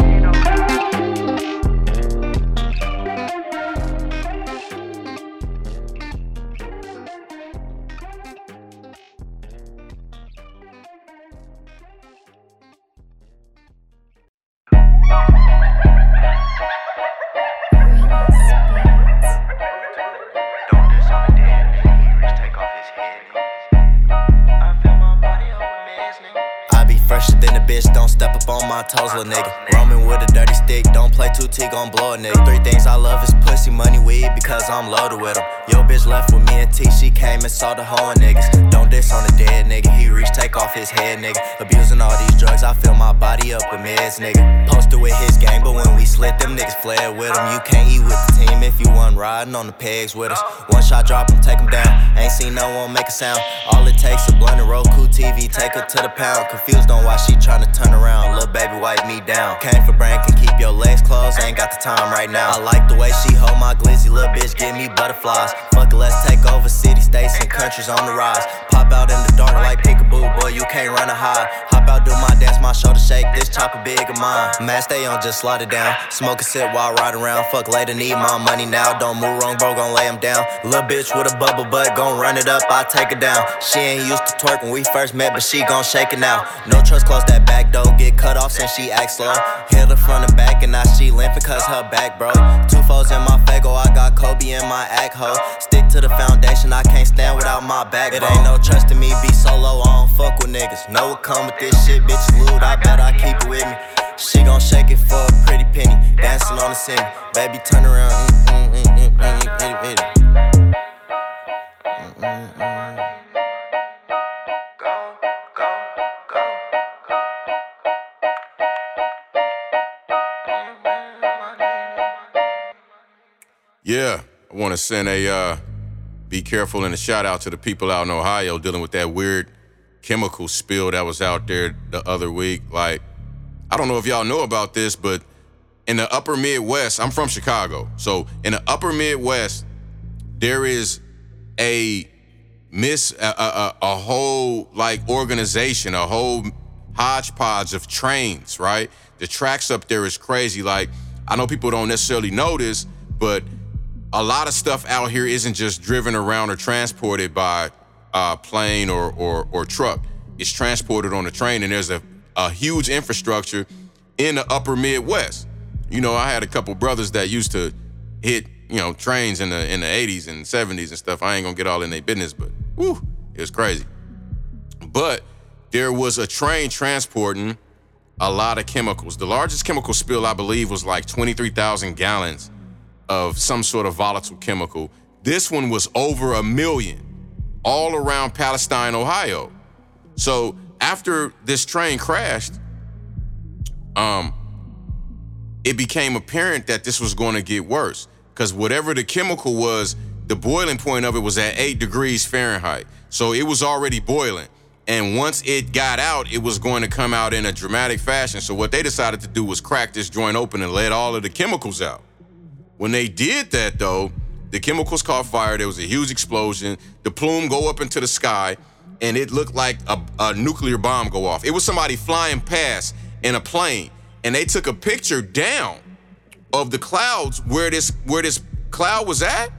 Bitch, don't step up on my toes, little nigga. Roaming with a dirty stick, don't play 2T, gon' blow a nigga. Three things I love is pussy, money, weed, because I'm loaded with them. Yo, bitch left with me and T, she came and saw the hoe niggas. Don't diss on the dead nigga, he reach, take off his head, nigga. Abusing all these drugs, I fill my body up with meds, nigga. Posted with his gang, but when we slit, them niggas fled with him. You can't eat with the team if you wasn't riding on the pegs with us. One shot drop him, take him down. Ain't seen no one make a sound. All it takes a blunt and Roku TV, take her to the pound. Confused on why she tryna turn around. Little baby, wipe me down. Came for brain, can keep your legs closed. Ain't got the time right now. I like the way she hold my glizzy, little bitch, give me butterflies. Fuck it, let's take over city, states, and countries on the rise. Pop out in the dark like peekaboo, boy, you can't run a high. Hop out, do my dance, my shoulder shake. This chopper big of mine. Man, stay on, just slide it down. Smoke a sip while riding around. Fuck later, need my money now. Don't move wrong, bro, gon' lay him down. Little bitch with a bubble butt, gon' run it up, I take it down. She ain't used to twerk when we first met, but she gon' shake it now. No trust, close that back door, get cut off since she act slow. Hit her front and back, and now she limping cause her back bro. Two foes in my fago, I got Kobe in my act hoe. Stick to the foundation, I can't stand without my back. It ain't no trust in me, be solo, I don't fuck with niggas. Know what come with this this shit, bitch, lewd. I bet I keep it with me. She gon' shake it for a pretty penny. Dancing on the scene. Baby, turn around. Mm, mm, mm, mm, mm, mm, mm, mm. mm. Yeah, I want to send a uh, be careful and a shout out to the people out in Ohio dealing with that weird chemical spill that was out there the other week. Like, I don't know if y'all know about this, but in the upper Midwest, I'm from Chicago. So in the upper Midwest, there is a miss a, a, a whole like organization, a whole hodgepodge of trains, right? The tracks up there is crazy. Like, I know people don't necessarily this, but a lot of stuff out here isn't just driven around or transported by uh, plane or, or or truck. It's transported on a train, and there's a, a huge infrastructure in the upper Midwest. You know, I had a couple brothers that used to hit, you know, trains in the in the 80s and 70s and stuff. I ain't gonna get all in their business, but whew, it was crazy. But there was a train transporting a lot of chemicals. The largest chemical spill, I believe, was like 23,000 gallons of some sort of volatile chemical. This one was over a million all around Palestine, Ohio. So after this train crashed, um, it became apparent that this was going to get worse because whatever the chemical was, the boiling point of it was at eight degrees Fahrenheit. So it was already boiling. And once it got out, it was going to come out in a dramatic fashion. So what they decided to do was crack this joint open and let all of the chemicals out. When they did that, though, the chemicals caught fire. There was a huge explosion. The plume go up into the sky, and it looked like a, a nuclear bomb go off. It was somebody flying past in a plane, and they took a picture down of the clouds where this where this cloud was at,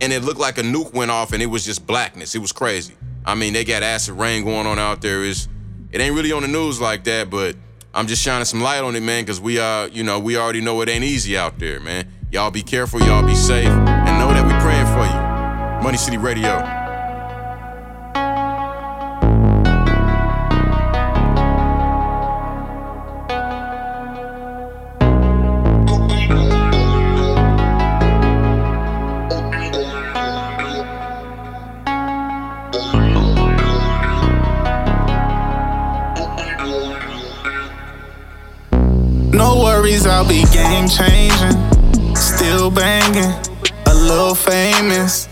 and it looked like a nuke went off, and it was just blackness. It was crazy. I mean, they got acid rain going on out there. Is it ain't really on the news like that, but I'm just shining some light on it, man, because we uh, you know, we already know it ain't easy out there, man. Y'all be careful, y'all be safe, Money City Radio. No worries, I'll be game changing. Still banging, a little famous.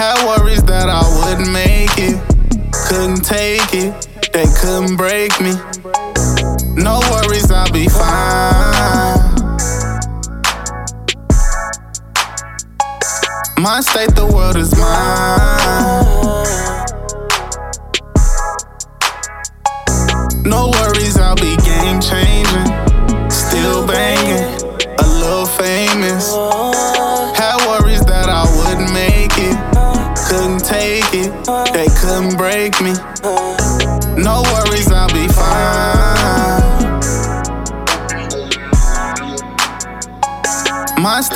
Had worries that I wouldn't make it. Couldn't take it, they couldn't break me. No worries, I'll be fine. My state, the world is mine.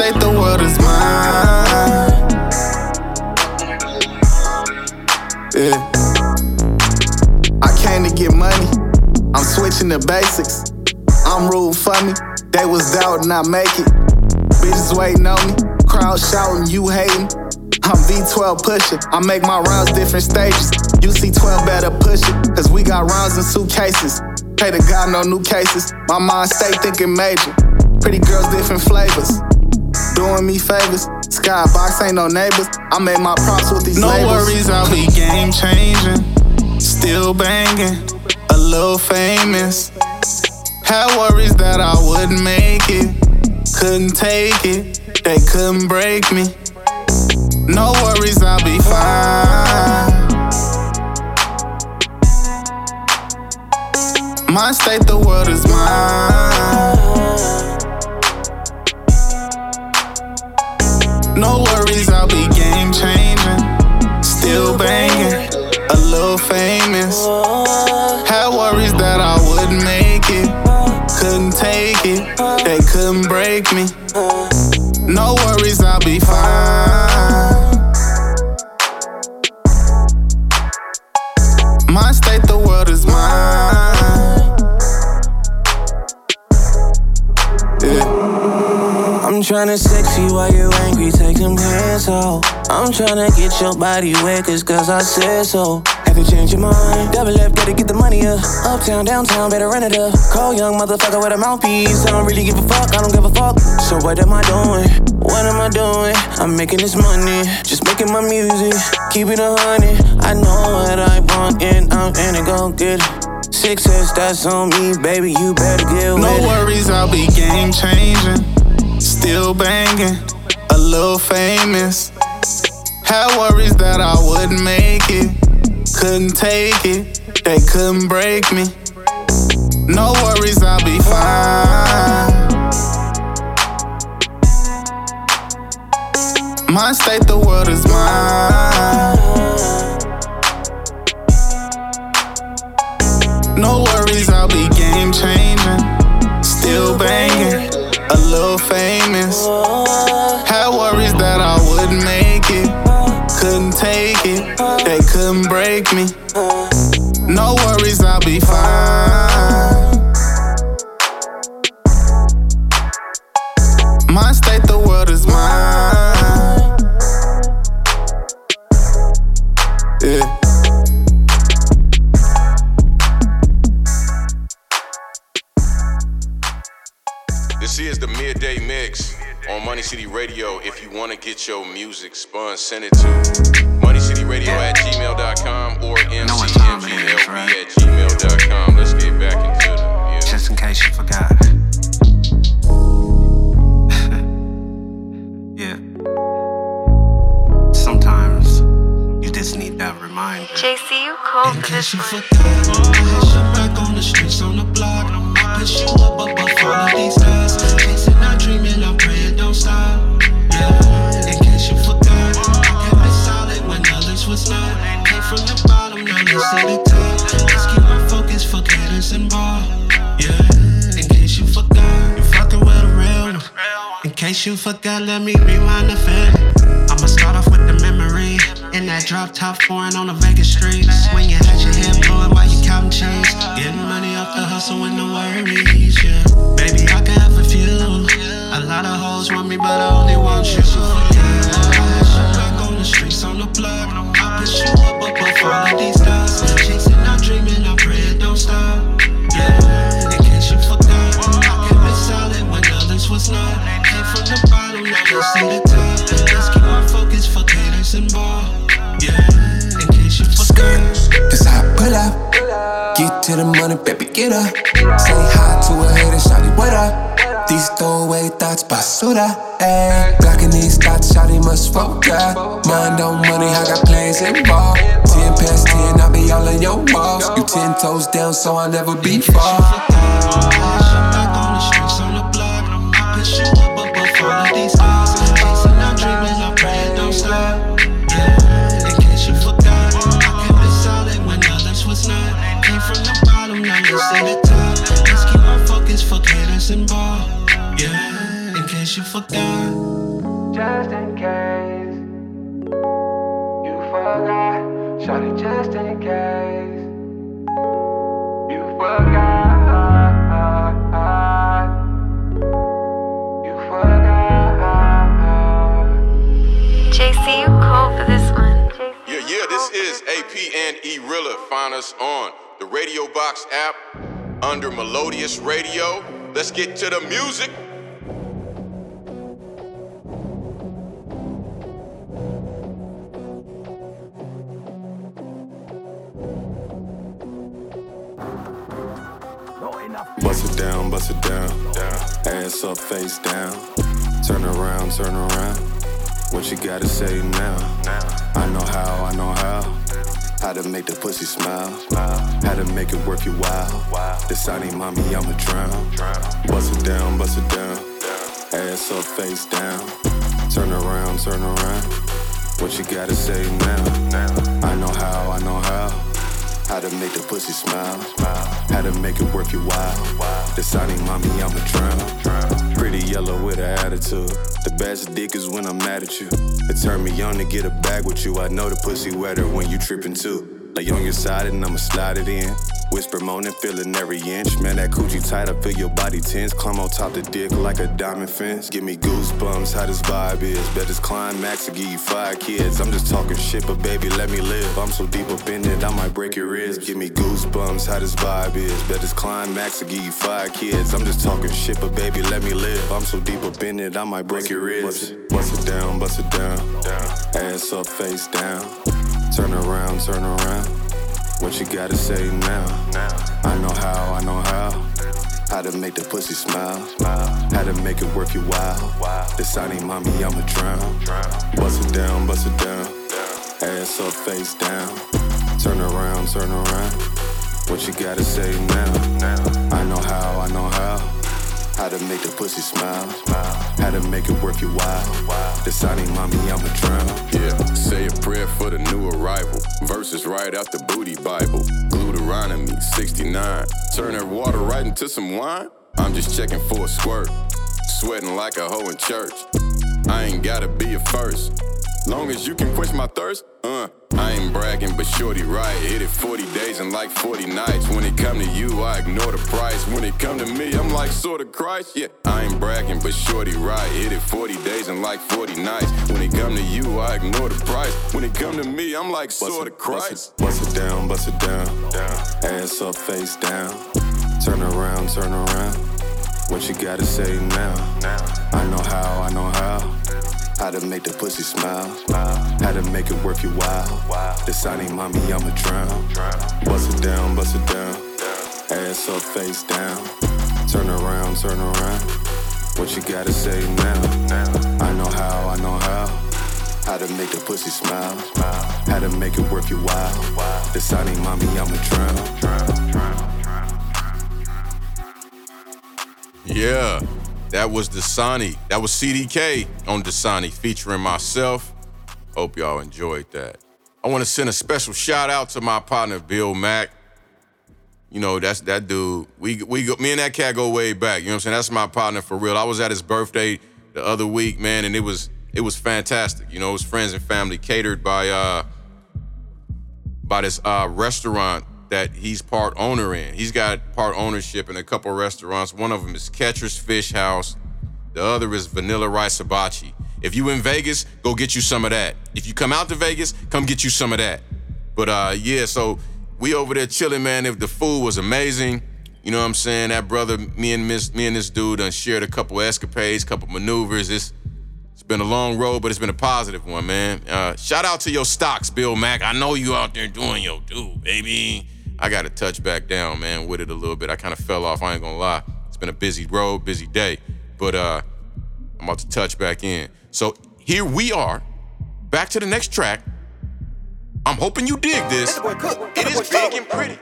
The world is mine. Yeah. I came to get money. I'm switching to basics. I'm ruled funny. They was doubting I make it. Bitches waiting on me. Crowd shouting, you hating. I'm V12 pushing. I make my rounds different stages. You see 12 better push it. Cause we got rounds in suitcases. Pray to God, no new cases. My mind stay thinking major. Pretty girls, different flavors. Doing me favors. Skybox ain't no neighbors. I made my props with these No labels. worries, I'll be game changing. Still banging, a little famous. Had worries that I wouldn't make it. Couldn't take it, they couldn't break me. No worries, I'll be fine. My state, the world is mine. Angry, take them pants off. I'm tryna get your body wet, cause, cause I said so. Have you changed your mind. Double up, gotta get the money up. Uptown, downtown, better run it up. Call young motherfucker with a mouthpiece. I don't really give a fuck, I don't give a fuck. So what am I doing? What am I doing? I'm making this money, just making my music. Keep it a hundred. I know what I want, and I'm in it, gon' get it. Success, that's on me, baby. You better get with No worries, I'll be game changing. Still banging, a little famous. Had worries that I wouldn't make it. Couldn't take it, they couldn't break me. No worries, I'll be fine. My state, the world is mine. No worries, I'll be fine. Money City Radio. If you want to get your music spun, send it to moneycityradio at gmail.com or mcmglb at gmail.com. Let's get back into the Just in case you forgot. yeah. Sometimes you just need that reminder. JC, you cold for this one. back on the streets on the block. I push you up above all of these stars. Forgot, let me rewind the film. I'ma start off with the memory. In that drop top foreign on the Vegas streets. When you had your head blowing while you counting cheese. Getting money off the hustle with no worries, yeah. Baby, I can have a few. A lot of hoes want me, but I only want you. Yeah. Back on the streets, on the block. I push you up above all of these baby, get up. Say hi to a hater, shawty, what up? These throwaway thoughts, basura, ayy. Blocking these thoughts, shawty must ya. Mind on money, I got plans involved. Ten past ten, I'll be all in your walls. You ten toes down, so I'll never be far. Just in case you forgot, you forgot. JC, you cold for this one. Yeah, yeah, this is AP and E Rilla. Find us on the Radio Box app under Melodious Radio. Let's get to the music. Bust it down, bust it down. Ass up, face down. Turn around, turn around. What you gotta say now? I know how, I know how. How to make the pussy smile. How to make it worth your while. Wow. Deciding, mommy, I'ma drown. Bust it down, bust it down. Ass up, face down. Turn around, turn around. What you gotta say now? I to make the pussy smile. How to make it worth your while. Deciding, mommy, I'ma drown. Pretty yellow with an attitude. The best dick is when I'm mad at you. It turned me on to get a bag with you. I know the pussy wetter when you trippin' too. Lay on your side and I'ma slide it in. Whisper, moaning, feeling every inch. Man, that coochie tight, I feel your body tense. Climb on top the dick like a diamond fence. Give me goosebumps, how this vibe is. Bet this climax to give you five kids. I'm just talking shit, but baby, let me live. I'm so deep up in it, I might break your ribs. Give me goosebumps, how this vibe is. Bet this climax to give you five kids. I'm just talking shit, but baby, let me live. I'm so deep up in it, I might break your wrist. Bust it down, bust it down. Ass up, face down. Turn around, turn around. What you gotta say now? I know how, I know how. How to make the pussy smile. How to make it worth your while. Deciding, mommy, I'ma drown. Bust it down, bust it down. Ass up, face down. Turn around, turn around. What you gotta say now? I know how, I know how. How to make the pussy smile. How to make it worth your while. Deciding, mommy, I'ma drown. Yeah, say a prayer for the new arrival. Verses right out the booty Bible. Deuteronomy 69. Turn that water right into some wine. I'm just checking for a squirt. Sweating like a hoe in church. I ain't gotta be a first. Long as you can quench my thirst, uh. I ain't bragging, but shorty right. Hit it 40 days and like 40 nights. When it come to you, I ignore the price. When it come to me, I'm like sort of Christ. Yeah, I ain't bragging, but shorty right. Hit it 40 days and like 40 nights. When it come to you, I ignore the price. When it come to me, I'm like sort of Christ. Bust it down, bust it down. Ass up, face down. Turn around, turn around. What you gotta say now? I know how, I know how. How to make the pussy smile. How to make it worth your while. Deciding, mommy, I'ma drown. Bust it down, bust it down. Ass up, face down. Turn around, turn around. What you gotta say now? I know how, I know how. How to make the pussy smile. How to make it worth your while. Deciding, mommy, I'ma drown. Yeah, that was Dasani. That was CDK on Dasani featuring myself. Hope y'all enjoyed that. I want to send a special shout out to my partner Bill Mack. You know, that's that dude. We we go, me and that cat go way back. You know what I'm saying? That's my partner for real. I was at his birthday the other week, man, and it was it was fantastic. You know, his friends and family catered by uh by this uh restaurant that he's part owner in. He's got part ownership in a couple restaurants. One of them is Catcher's Fish House. The other is Vanilla Rice Hibachi. If you in Vegas, go get you some of that. If you come out to Vegas, come get you some of that. But uh, yeah, so we over there chilling, man. If the food was amazing, you know what I'm saying? That brother, me and Miss, me and this dude done shared a couple escapades, couple maneuvers. It's it's been a long road, but it's been a positive one, man. Uh, shout out to your stocks, Bill Mack. I know you out there doing your do, baby. I got to touch back down, man, with it a little bit. I kind of fell off. I ain't gonna lie. It's been a busy road, busy day, but uh, I'm about to touch back in. So here we are, back to the next track. I'm hoping you dig this. It is big and pretty.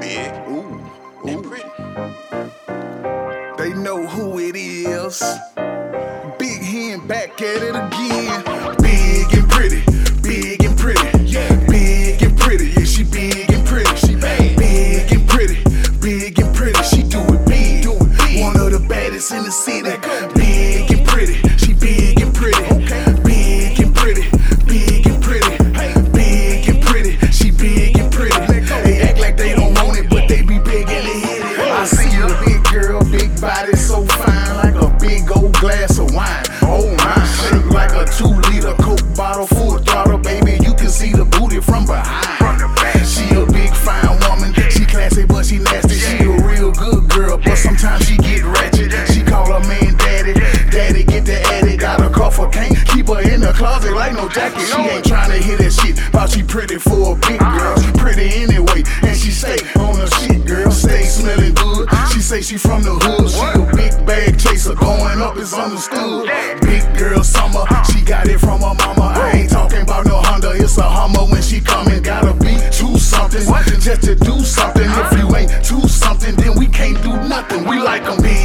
Big ooh, and pretty. They know who it is. Big hand back at it again. City. Closet like no jacket. She ain't trying to hear that shit, about she pretty for a big girl. She pretty anyway, and she stay on her shit, girl. Stay smelling good. She say she from the hood. She a big bag chaser, going up is understood. Big girl summer, she got it from her mama. I ain't talking about no Honda, it's a Hummer when she coming. Gotta be two something just to do something. If you ain't two something, then we can't do nothing. We like like 'em big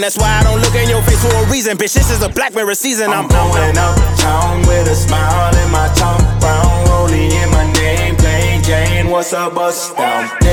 face when you see him. That's why I don't look in your face for a reason. Bitch, this is a black mirror season. I'm, I'm going uptown with a smile in my tongue. Brown rollie in my name, plain Jane. What's up, bust down?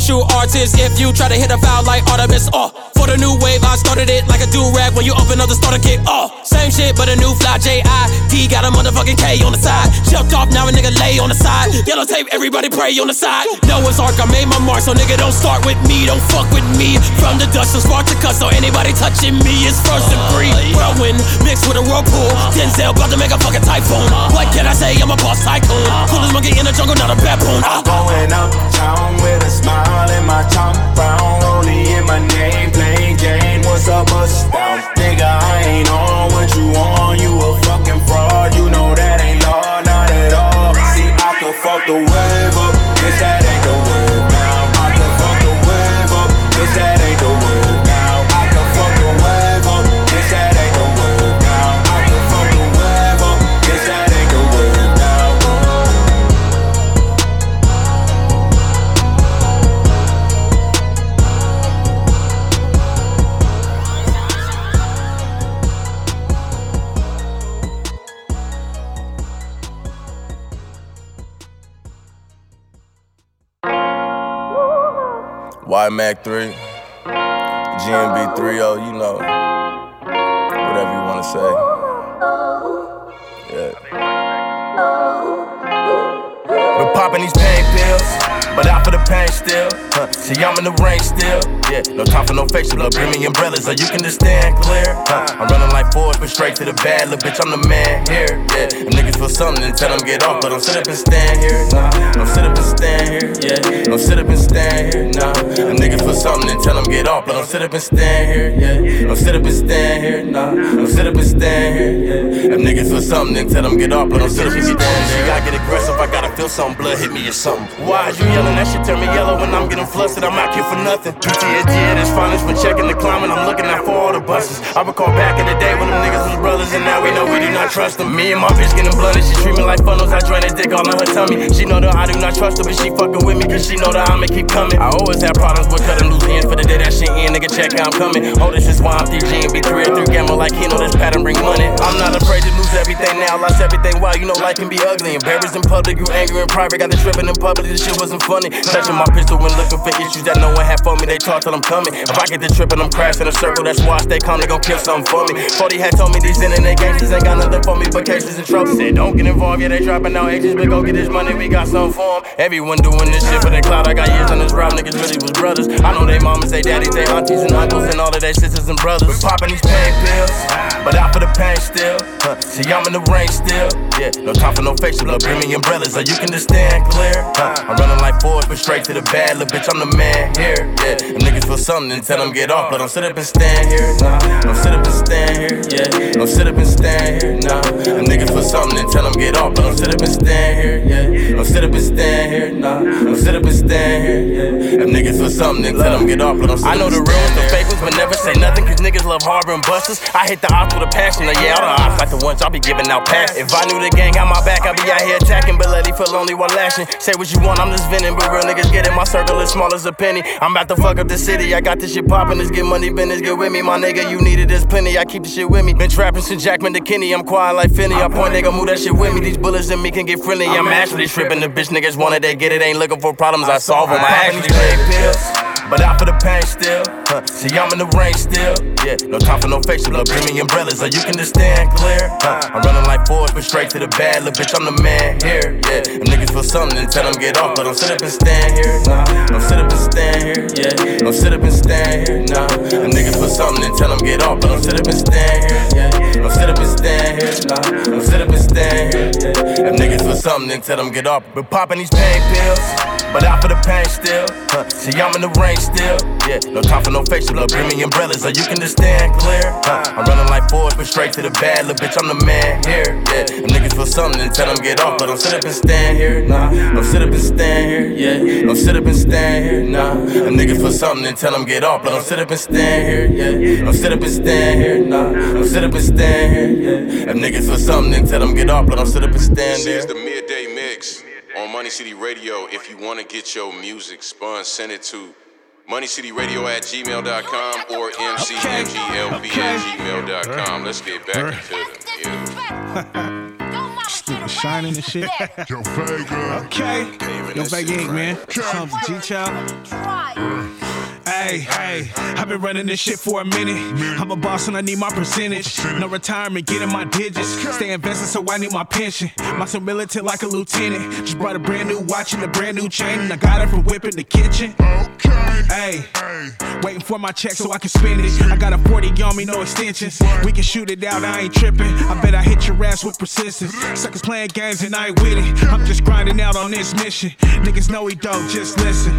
Martial artists if you try to hit a foul like Artemis. Oh, for the new wave, I started it like a do rag when you open up the starter kit. Oh, same shit, but a new fly J.I.D. got a motherfucking K on the side. Jumped off, now a nigga lay on the side. Yellow tape, everybody pray on the side. No Noah's Ark, I made my mark, so nigga don't start with me, don't fuck with me. From the dust to spark to cut, so anybody touching me is first degree. Whirlwind mixed with a whirlpool. Denzel about to make a fucking typhoon. What can I say? I'm a boss tycoon. Coolest monkey in the jungle, not a baboon. I'm going uptown with a smile in my tongue. Brown rollie in my name, plain Jane. What's up, bust down? Nigga, I ain't on what you on. You a fucking fraud. You know that ain't law, not at all. See, I can fuck the wave up. Bitch, that Y Mac 3, GMB 30, oh, you know, whatever you want to say. Yeah. We're popping these pain pills, but out for the pain still. Huh. See, I'm in the rain still. Yeah, no time for no facial up. Bring me umbrellas so you can just stand clear. Huh. I'm running like Ford, but straight to the bad. Look, bitch, I'm the man here. Yeah, them niggas feel something and tell them get off, but don't sit up and stand here. Nah, don't sit up and stand here. Yeah, don't sit up and stand here. Nah, them niggas feel something and tell them get off, but don't sit up and stand here. Yeah, don't sit up and stand here. Nah, don't sit up and stand here. Yeah, them niggas feel something and tell them get off, but don't sit up and stand here. I get aggressive, I gotta feel something. Blood hit me or something. Why you yelling? That shit turn me yellow when I'm getting flustered. I'm out here for nothing. PTSD at its finest when checking the climate. I'm looking out for all the buses. I recall back in the day when them niggas was brothers, and now we know we do not trust them. Me and my bitch getting blunted. She treat me like funnels. I drain a dick all in her tummy. She know that I do not trust her, but she fucking with me, cause she know that I'ma keep coming. I always have problems with cutting loose ends for the day that shit in. Nigga, check how I'm coming. Oh, this is why I'm DG and be 3 through gamma like he know this pattern bring money. I'm not afraid to lose everything now. Lost everything. Wow, you know life can be ugly. Embarrassed in public, you angry in private. Got the tripping in public. This shit wasn't funny. Touching my pistol when looking for issues that no one had for me. They talk till I'm coming. If I get the tripping, I'm crashing a circle. That's why I stay calm. They gon' kill something for me. 40 had told me these internet gangsters ain't got nothing for me but cases and trouble. Said don't get involved. Yeah, they dropping out agents, but go get this money. We got something for 'em. Everyone doing this shit for the cloud. I got years on this route. Niggas really was brothers. I know they mamas, they daddies, they aunties and uncles, and all of their sisters and brothers. We popping these pain pills, but out for the pain still. Huh. See, I'm in the rain still. Yeah, no time for no facial. Bring me umbrellas so you can just stand clear. Huh. I'm running like Ford, but straight to the bad. I'm the man here. Yeah, them niggas feel something and tell them get off, but don't sit up and stand here. Nah, don't sit up and stand here. Yeah, don't sit up and stand here. Nah, them niggas feel something and tell them get off, but don't sit up and stand here. Yeah, don't sit up and stand here. Nah, don't sit up and stand here. Yeah, them niggas feel something and tell them get off, but don't sit up I know the real ones, the fake ones, but never say nothing, cause niggas love harboring busters. I hit the ops with a passion, like, yeah, all the ops like the ones I'll be giving out pass. If I knew the gang got my back, I'd be out here attacking, but let it feel lonely while lashing. Say what you want, I'm just venting, but real niggas get it. My circle is small as a penny. I'm about to fuck up the city, I got this shit poppin', let's get money, business, get with me, my nigga. You needed this plenty, I keep the shit with me. Been trapping since Jackman to Kenny, I'm quiet like Finney. I point, nigga, move that shit with me. These bullets in me can get friendly. I'm actually tripping. The bitch niggas want it, they get it. Ain't looking for problems, I solve them. I actually take pills. But out for the pain still. Huh. See, I'm in the rain still. Yeah, no time for no facial. Bring me umbrellas so you can just stand clear. Huh. I'm running like Forrest, but straight to the bad. Look, bitch, I'm the man here. Yeah, them niggas feel something tell them get off. But don't sit up and stand here. Nah, don't sit up and stand here. Yeah, don't sit up and stand here. Nah, them niggas feel something and tell them get off. But don't sit up and stand here. Yeah, don't sit up and stand here. Nah, don't sit up and stand here. Yeah, niggas feel something tell them get off. But popping these pain pills. But out for the pain still. Huh. See, I'm in the rain still. Yeah, no time for no facial. Look, bring me umbrellas so you can just stand clear. Huh. I'm running like Forrest, but straight to the bad. Look, bitch, I'm the man here. Yeah, them niggas feel something and tell them get off. But don't sit up and stand here. Nah, don't sit up and stand here. Yeah, don't sit up and stand here. Nah, them niggas feel something and tell them get off. But don't sit up and stand here. Yeah, don't sit up and stand here. Nah, don't sit up and stand here. Yeah, them niggas feel something and tell them get off. But don't sit up and stand here. This is the midday mix on Money City Radio. If you want to get your music spun, send it to moneycityradio at gmail.com or mcmglb at gmail.com. Let's get back into the music. Stupid shining and shit. Yo, Vega. Okay. Yo, Vega Inc., man. Comes G Child. Hey, hey, I've been running this shit for a minute. I'm a boss and I need my percentage. No retirement, getting my digits. Stay invested, so I need my pension. My son militant like a lieutenant. Just brought a brand new watch and a brand new chain, and I got it from whipping the kitchen. Okay. Hey, waiting for my check so I can spend it. I got a 40 on me, no extensions. We can shoot it out, I ain't tripping. I bet I hit your ass with persistence. Suckers playing games and I ain't with it. I'm just grinding out on this mission. Niggas know he dope, just listen.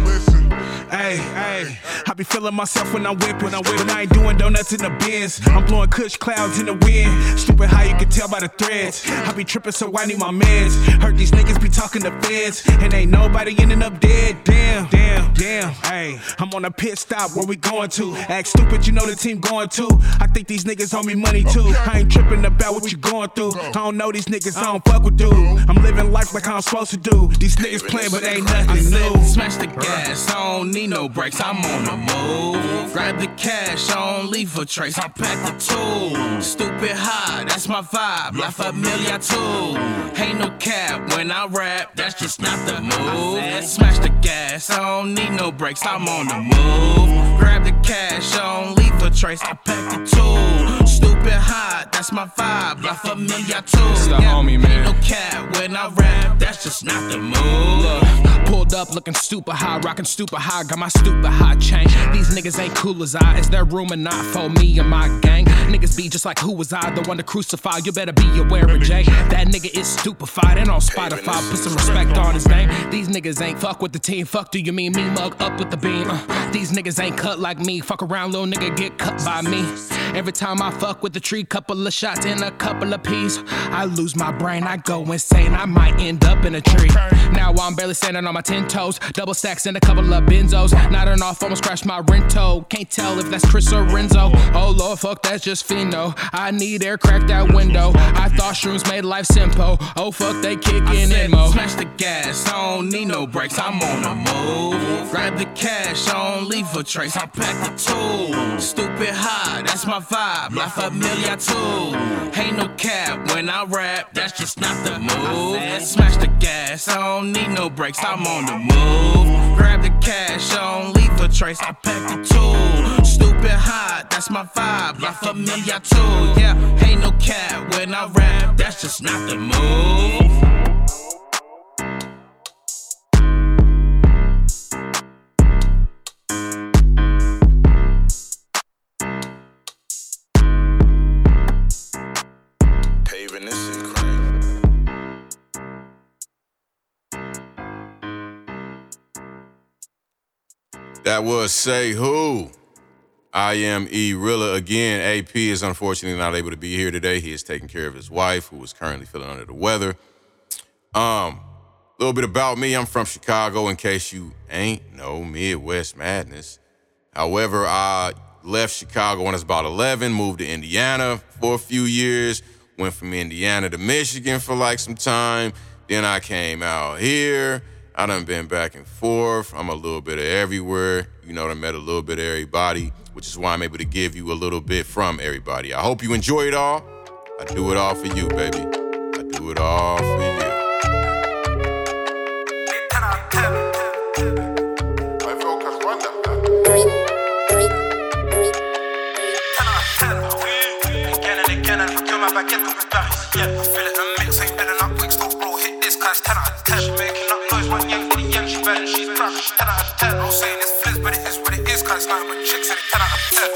Hey, hey, I be feeling myself when I'm whipping. When I'm whipping, I ain't doing donuts in the bins. I'm blowing kush clouds in the wind. Stupid how you can tell by the threads. I be tripping, so I need my meds. Heard these niggas be talking to feds, and ain't nobody ending up dead. Damn, damn, damn. Hey, I'm on a pit stop. Where we going to? Act stupid, you know the team going to. I think these niggas owe me money too. I ain't tripping about what you going through. I don't know these niggas, I don't fuck with dude. I'm living life like I'm supposed to do. These niggas playing, but ain't nothing new. Smash the gas, I don't need no brakes, I'm on the move. Grab the cash, I don't leave a trace, I pack the tools. Stupid high, that's my vibe, La Familia too. Ain't no cap when I rap, that's just not the move. Smash the gas, I don't need no brakes, I'm on the move. Grab the cash, I don't leave a trace, I pack the tools. Stupid high, that's my vibe, La Familia too. It's the homie, man. Ain't no cap when I rap, that's just not the move. Pulled up looking stupid high, rocking stupid high, got my stupid high chain. These niggas ain't cool as I. Is there room or not for me and my gang? Niggas be just like who was I, the one to crucify? You better be aware of Jay. That nigga is stupefied and on Spotify. Put some respect on his name. These niggas ain't fuck with the team. Fuck do you mean me? Mug up with the beam. Uh, these niggas ain't cut like me. Fuck around, little nigga, get cut by me. Every time I fuck with the tree, couple of shots and a couple of peas. I lose my brain, I go insane. I might end up in a tree. Now I'm barely standing on my ten toes. Double stacks and a couple of benzos. Nodding off, almost crashed my rento. Can't tell if that's Chris or Renzo. Oh lord, fuck, that's just Fino. I need air, crack that window. I thought shrooms made life simple. Oh fuck, they kicking in mo. Smash the gas, I don't need no brakes, I'm on the move. Grab the cash, I don't leave a trace, I pack the tools. Stupid high, that's my vibe, Familia too. Ain't no cap when I rap, that's just not the move. Smash the gas, I don't need no brakes, I'm on the move. Grab the cash, I don't leave a trace, I pack the tools. Stupid hot, that's my vibe, La Familia too. Yeah, ain't no cap when I rap, that's just not the move. That was Say Who. I am E Rilla again. AP is unfortunately not able to be here today. He is taking care of his wife, who is currently feeling under the weather. Um, a little bit about me. I'm from Chicago, in case you ain't know Midwest Madness. However, I left Chicago when I was about 11, moved to Indiana for a few years, went from Indiana to Michigan for like some time. Then I came out here, I done been back and forth. I'm a little bit of everywhere. You know, I met a little bit of everybody, which is why I'm able to give you a little bit from everybody. I hope you enjoy it all. I do it all for you, baby. I do it all for you.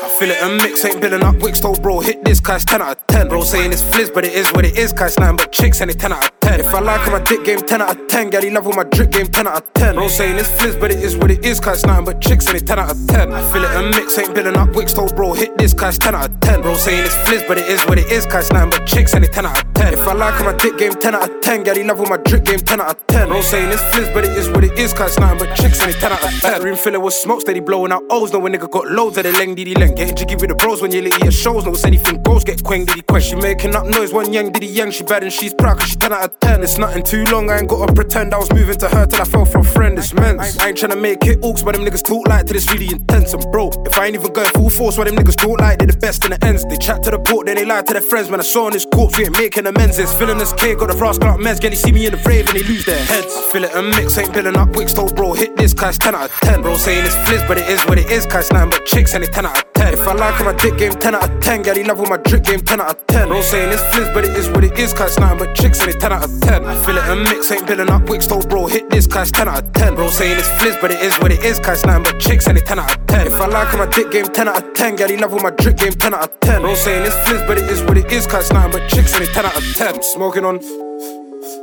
I feel it a mix, ain't building up Wicks told bro, hit this cause 10 out of 10. Bro saying it's fliz, but it is what it is, cause nothing but chicks and it 10 out of 10. If I like my dick game, 10 out of 10. Gary love with my drip game, 10 out of 10. Bro saying it's fliz, but it is what it is, cause nothing but chicks and it 10 out of 10. I feel it a mix, ain't building up Wicks told bro, hit this cause 10 out of 10. Bro saying it's fliz, but it is what it is, cause nothing but chicks and it 10 out of 10. If I like my dick game, 10 out of 10. Gary love with my drip game, 10 out of 10. Bro saying it's fliz, but it is what it is, cause nothing but chicks and it 10 out of 10. Room filler with smoke, steady blowing out O's. No, when nigga got loads of the leng, diddy leng. Getting jiggy with the bros when you lit your shows. No, it's anything goes, get quang, diddy quest. She making up noise, one young diddy young. She bad and she's proud, cause she 10 out of 10. It's nothing too long, I ain't gotta pretend I was moving to her till I fell for a friend. It's men's. I ain't tryna make it ooks, but them niggas talk like till it's really intense. And bro, if I ain't even going full force, why them niggas talk like they the best in the ends. They chat to the port, then they lie to their friends. When I saw on this corpse, we ain't making amends. It's filling this cake, got the frost clock meds. Get they see me in the rave and they lose their heads. I feel it a mix, ain't building up Wicks told bro, hit this, cause 10 out of 10. Bro saying it's fliz, but it is what it is, cause nothing but chicks and it 10 out of 10. If I like on my dick game, 10 out of 10. Gary love with my drip game, 10 out of 10. Bro saying it's fliz, but it is what it is, cause nothing but chicks and it 10 out of 10. I feel it a mix, ain't building up Wicks told bro, hit this, cause 10 out of 10. Bro saying it's fliz, but it is what it is, cause nothing but chicks and it 10 out of 10. If I like on my dick game, 10 out of 10. Gary love with my drip game, 10 out of 10. Bro saying it's fliz, but it is what it is, cause nothing but chicks and it 10 out of 10. I'm smoking on,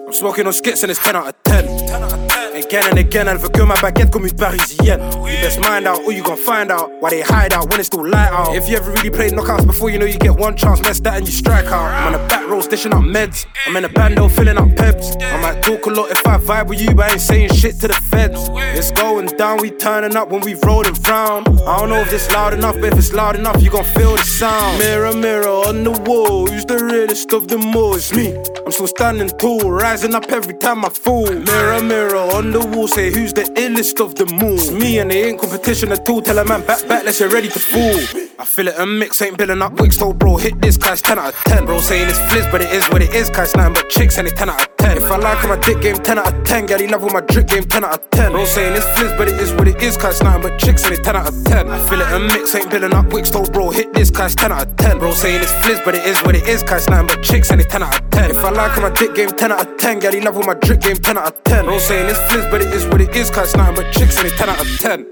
I'm smoking on skits and it's 10 out of 10. 10 out of 10. Again and again, elle veut que ma baguette comme une parisienne. You best mind out, or you gon' find out why they hide out when it's still light out. If you ever really played knockouts before, you know you get one chance, mess that and you strike out. I'm on a back row dishing out meds. I'm in a bando filling up peps. I might talk a lot if I vibe with you, but I ain't saying shit to the feds. It's going down, we turning up when we rolling round. I don't know if it's loud enough, but if it's loud enough, you gon' feel the sound. Mirror, mirror on the wall, who's the realest of them all? It's me. I'm still standing tall, rising up every time I fall. Mirror, mirror on the wall, say who's the illest of them all? It's me and they ain't competition at all. Tell a man back, back, let's get ready to fall. I feel it a mix, ain't building up Wicks, told bro, hit this, cause 10 out of 10. Bro saying it's fliz, but it is what it is, cause nothing but chicks and it's 10 out of 10. If I like on my dick game, 10 out of 10. Gary love with my drip game, 10 out of 10. Bro saying it's fliz, but it is what it is, cause nothing but chicks and it's 10 out of 10. I feel it a mix, ain't building up Wicks, told bro, hit this, cause 10 out of 10. Bro saying it's fliz, but it is what it is, cause nothing but chicks and it's 10 out of 10. If I like on my dick game, 10 out of 10. Gary love with my drip game, 10 out of 10. Bro saying it's fliz, but it is what it is, cause it's nothing but chicks and it's 10 out of 10.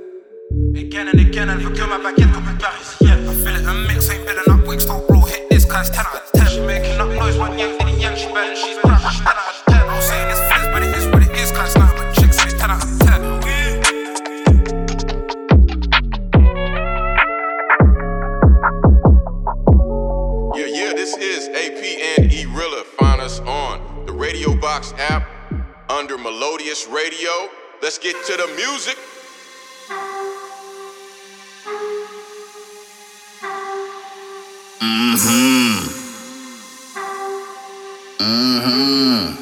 Again and again, elle veut que ma baguette comme une parisienne. I feel it a mix, ain't building up Wicks, told bro, hit this, cause it's 10 out of 10. She making up noise, one young lady, young, she bad and she's proud, she's 10 out of 10. Bro saying it's fliz, but it is what it is, cause it's nothing but chicks and it's 10 out of 10. Yeah, yeah, this is AP and E Rilla. Find us on the Radio Box app under Melodious Radio. Let's get to the music. Mm-hmm. Mm-hmm.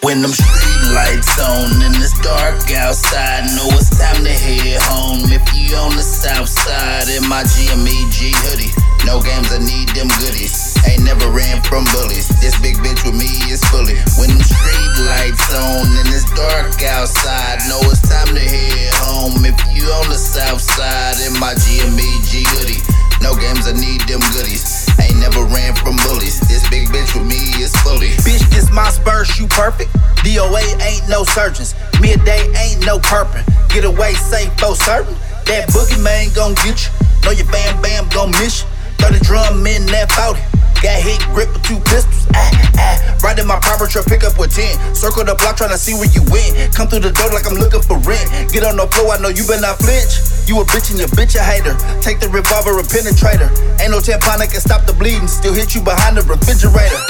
When them street lights on and it's dark outside, know it's time to head home. If you on the south side in my GMEG hoodie, no games, I need them goodies. Ain't never ran from bullies. This big bitch with me is fully. When them street lights on and it's dark outside, know it's time to head home. If you on the south side in my GMEG hoodie, no games, I need them goodies. Ain't never ran from bullies. This big bitch with me is fully. Bitch, this my Spurs, you perfect. DOA ain't no surgeons. Midday ain't no perpin. Get away safe, for certain. That boogie man gon' get you. Know your bam bam gon' miss you. Throw the drum in that 40. Got hit grip with two pistols. Ah, ah. Ride in my private truck, pick up with 10. Circle the block, tryna see where you went. Come through the door like I'm looking for rent. Get on the floor, I know you better not flinch. You a bitch and your bitch a hater. Take the revolver and penetrator. Ain't no tampon that can stop the bleeding. Still hit you behind the refrigerator.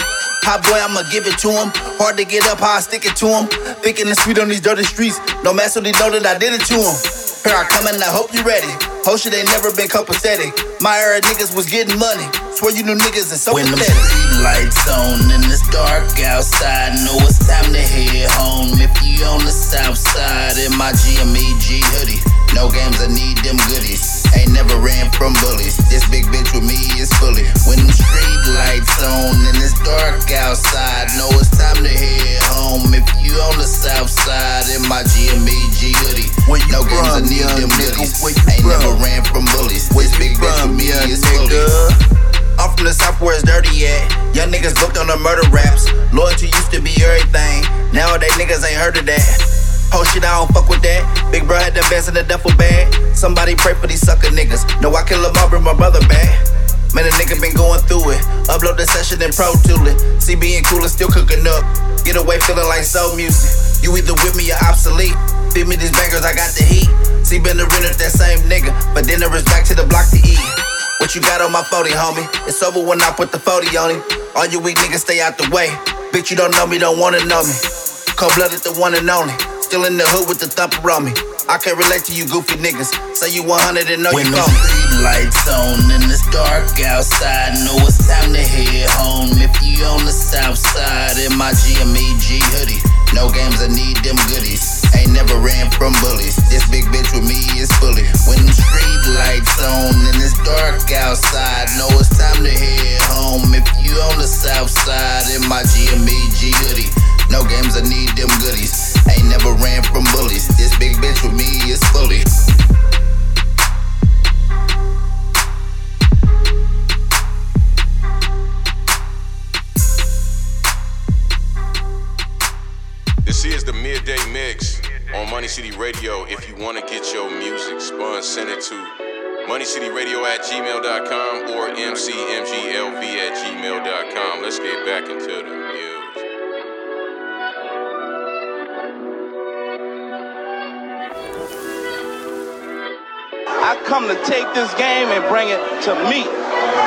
Hot boy, I'ma give it to him. Hard to get up, how I stick it to him. Thinking it's sweet on these dirty streets. No mess with they know that I did it to him. Here I come and I hope you ready. Whole shit ain't never been copacetic. My era niggas was getting money. Swear you new niggas is so When the street lights on and it's dark outside, know it's time to head home. If you on the south side in my GMEG hoodie, no games, I need them goodies. Ain't never ran from bullies. This big bitch with me is fully. When them street lights on and it's dark outside, know it's time to head home. If you on the south side in my GMEG hoodie, no games, I need them goodies. Ain't never ran from bullies. This big bitch with me is fully. I'm from the south where it's dirty at. Young niggas booked on the murder raps. Loyalty used to be everything. Nowadays niggas ain't heard of that. Whole shit, I don't fuck with that. Big bro had the best in the duffel bag. Somebody pray for these sucker niggas. No, I kill them all, bring my brother back. Man, a nigga been going through it. Upload the session and pro tool it. Cool and still cooking up. Get away feeling like soul music. You either with me or obsolete. Feed me these bangers, I got the heat. See, been the renter, that same nigga. But dinner is back to the block to eat. What you got on my 40, homie? It's over when I put the 40 on him. All you weak niggas stay out the way. Bitch, you don't know me, don't wanna know me. Cold blooded, the one and only. Still in the hood with the thumper on me. I can't relate to you goofy niggas. Say you 100 and know When you phony. street lights on and it's dark outside, know it's time to head home. If you on the south side in my GMEG hoodie, no games, I need them goodies. Ain't never ran from bullies. This big bitch with me is fully. When the street lights on and it's dark outside, know it's time to head home. If you on the south side in my GMEG hoodie, no games, I need them goodies. Ain't never ran from bullies. This big bitch with me is fully. This is the midday mix on Money City Radio. If you want to get your music spun, send it to moneycityradio at gmail.com or mcmglv at gmail.com. Let's get back into the music. I come to take this game and bring it to me.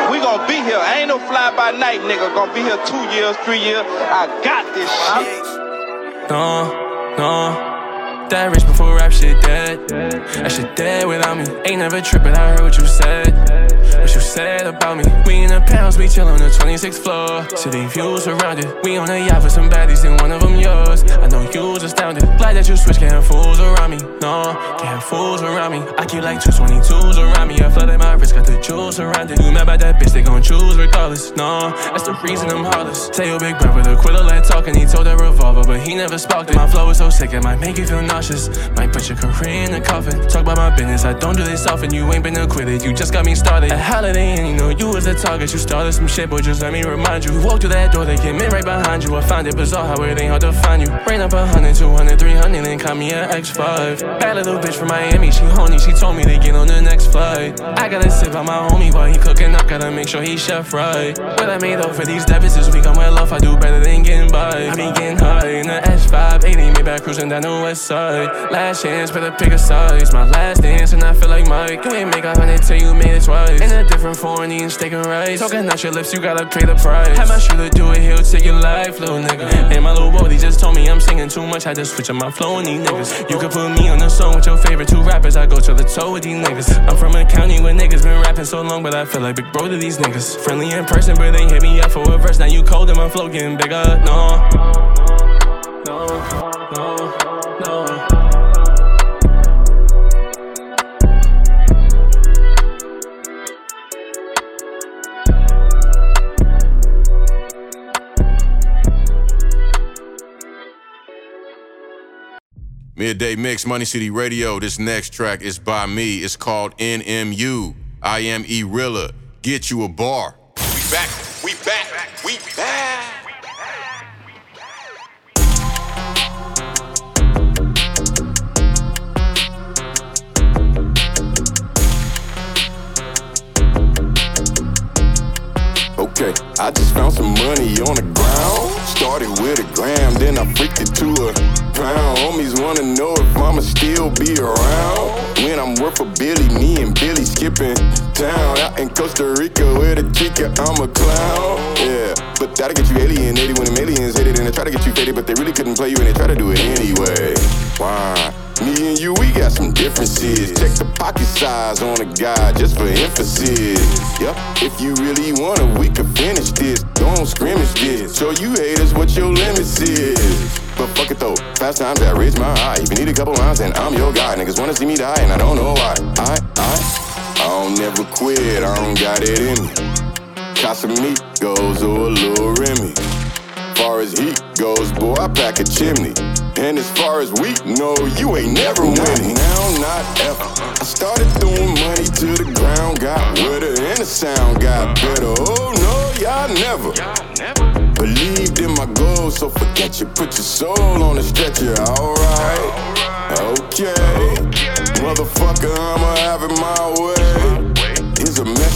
We gonna be here. I ain't no fly by night nigga. Gonna be here two years, three years. I got this shit. No, no. That rich before rap shit dead. That shit dead without me. Ain't never trippin', I heard what you said. What you said about me. We in the pounds, we chill on the 26th floor. City views surrounded. We on a yacht with some baddies, and one of them yours. I know you was astounded. Glad that you switched, can't fools around me. No, can't fools around me. I keep like 222s around me. I flooded my wrist, got the jewels surrounded. You mad about that bitch, they gon' choose regardless. No, that's the reason I'm heartless. Tell your big brother to quit all that talking. He told that revolver, but he never sparked it. My flow is so sick, it might make you feel nauseous. Might put your career in a coffin. Talk about my business, I don't do this often. You ain't been acquitted, you just got me started. Holiday, and you know you was the target. You started some shit, but just let me remind you. Walked through that door, they came in right behind you. I find it bizarre how it ain't hard to find you. Rain up a hundred, two hundred, three hundred, then call me an X5. Bad little bitch from Miami, she horny. She told me to get on the next flight. I gotta sit by my homie while he cooking I gotta make sure he chef right. What I made up for these deficits, we I'm well off. I do better than getting by. I be getting high in the S5, 80, Maybach cruising down the west side. Last chance, better pick a. It's my last dance, and I feel like Mike. You ain't make a hundred till you made it twice. In a different foreign, eating steak and rice. Talking out your lips, you gotta pay the price. Had my shooter do it, he'll take your life, little nigga. And my little boy, he just told me I'm singing too much. I just switch up my flow and these niggas. You could put me on the song with your favorite two rappers. I go to the toe with these niggas. I'm from a county where niggas been rapping so long, but I feel like big bro to these niggas. Friendly in person, but they hit me up for a verse. Now you cold and my flow getting bigger. No, no, no. Midday Mix, Money City Radio. This next track is by me. It's called NMU. I am E Rilla. Get you a bar. We back. We back. We back. Okay, I just found some money on the ground. Started with a gram, then I freaked it to a pound. Homies wanna know if I'ma still be around. When I'm worth a Billy, me and Billy skipping town. Out in Costa Rica with a chica, I'm a clown. Yeah, but that'll get you alienated when them aliens hit it. And they try to get you faded, but they really couldn't play you and they try to do it anyway. Why? Me and you, we got some differences. Check the pocket size on a guy just for emphasis. Yep, if you really want it, we can finish this. Don't scrimmage this. Show you haters what your limits is. But fuck it though, fast times that raise my eye. If you need a couple rounds, then I'm your guy. Niggas wanna see me die, and I don't know why. I, I, I don't never quit, I don't got it in me. Casamigos or a little Remy. As far as heat goes, boy, I pack a chimney. And as far as we know, you ain't never winning. Now, not ever. I started throwing money to the ground, got wetter, and the sound got better. Oh no, y'all never. Believed in my goals, so forget you. Put your soul on the stretcher, alright. Okay. Motherfucker, I'ma have it my way.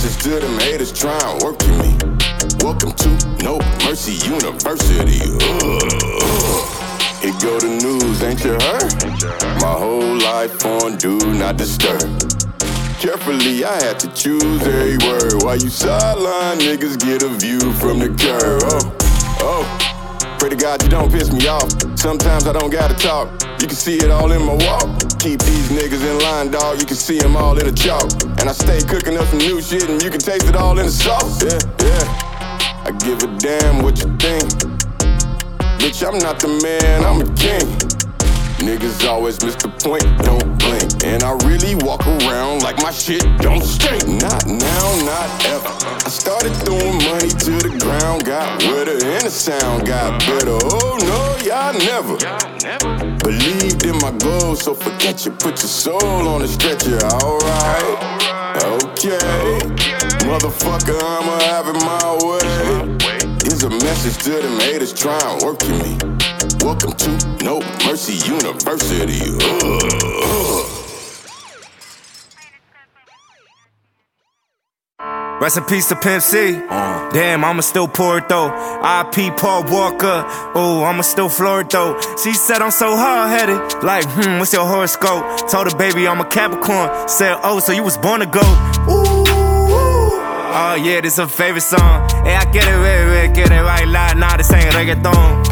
Message to them haters trying working me. Welcome to No Mercy University. Ugh. Here go the news, ain't you heard? My whole life on do not disturb. Carefully, I had to choose every word. While you sideline niggas get a view from the curb. Oh, oh. Pray to God you don't piss me off. Sometimes I don't gotta talk. You can see it all in my walk. Keep these niggas in line, dog. You can see them all in the chalk. And I stay cooking up some new shit, and you can taste it all in the sauce. Yeah, yeah. I give a damn what you think. Bitch, I'm not the man, I'm a king. Niggas always miss the point, don't blink. And I really walk around like my shit don't stink. Not now, not ever. I started throwing money to the ground, got wetter, and the sound got better. Oh no, y'all never. Believed in my goals, so forget you. Put your soul on the stretcher, alright. Okay. Motherfucker, I'ma have it my a message to them haters trying working me. Welcome to No Mercy University. Ugh. Rest in peace to Pimp C. Damn, I'ma still pour it though. IP Paul Walker. Oh, I'ma still floor it though. She said I'm so hard headed. Like, hmm, what's your horoscope? Told her, baby, I'm a Capricorn. Said, oh, so you was born to go. Oh, yeah, this her favorite song. Hey, I get it, baby, get it right loud. Nah, this ain't reggaeton.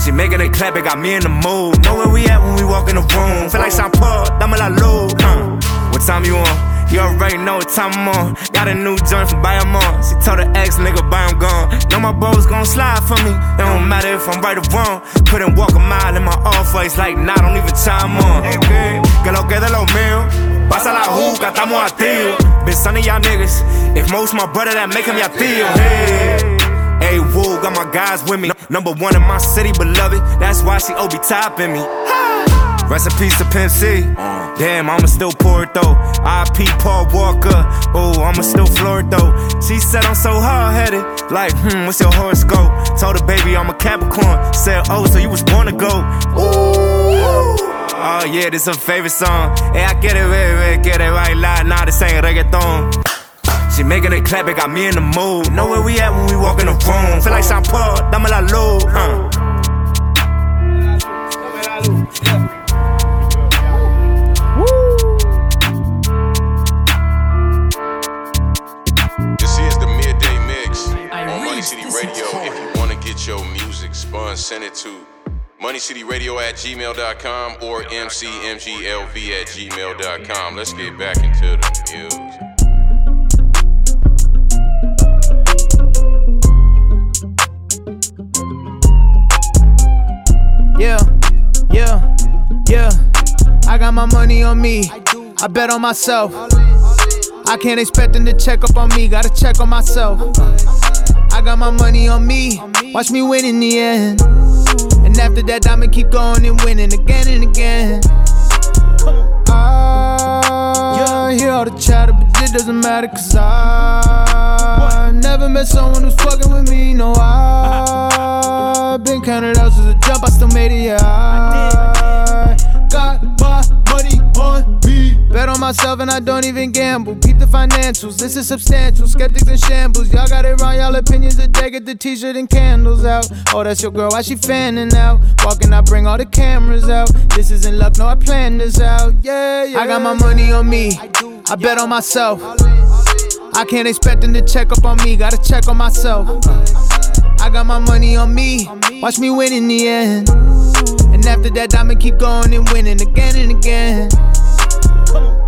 She making it clap, it got me in the mood. Know where we at when we walk in the room. Feel like Sean Paul, dame la luz. Uh, what time you on? You already know what time I'm on. Got a new joint from Bayamon. She told her ex nigga, buy him gone. Know my bros gon' slide for me. It don't matter if I'm right or wrong. Couldn't walk a mile in my off face like, nah, don't even chime on. Hey, que lo que de lo mío. Pasa la juca, estamos activos. Been son of y'all niggas. If most my brother, that make him y'all tío. Hey. Hey, woo, got my guys with me. Number one in my city, beloved. That's why she OB topping me. Peace to Pimp C. Damn, I'ma still pour it though. IP Paul Walker. Oh, I'ma still floor it though. She said I'm so hard headed. Like, hmm, what's your horoscope? Told her, baby, I'm a Capricorn. Said, oh, so you was born to go. Ooh. Oh, yeah, this her favorite song. Hey, I get it, baby, get it right loud. Nah, this ain't reggaeton. She making it clap, it got me in the mood. Know where we at when we walk in the room. Feel like Sean Paul, dame la luz. Uh. This is the midday mix on Money City Radio. If you want to get your music spun, send it to moneycityradio at gmail.com or mcmglv at gmail.com. Let's get back into the music. Yeah, yeah, yeah. I got my money on me. I bet on myself. I can't expect them to check up on me. Gotta check on myself. I got my money on me. Watch me win in the end. And after that, I'ma keep going and winning again and again. Ah, I hear all the chatter, but it doesn't matter, cause I never met someone who's fucking with me. No, I've been counted out as a jump, I still made it, yeah. I myself and I don't even gamble. Keep the financials, this is substantial. Skeptics in shambles, y'all got it wrong. Y'all opinions a day, get the t shirt and candles out. Oh, that's your girl, why she fanning out? Walking, I bring all the cameras out. This isn't luck, no, I planned this out. Yeah, yeah. I got my money on me, I bet on myself. I can't expect them to check up on me, gotta check on myself. I got my money on me, watch me win in the end. And after that, I'ma keep going and winning again and again.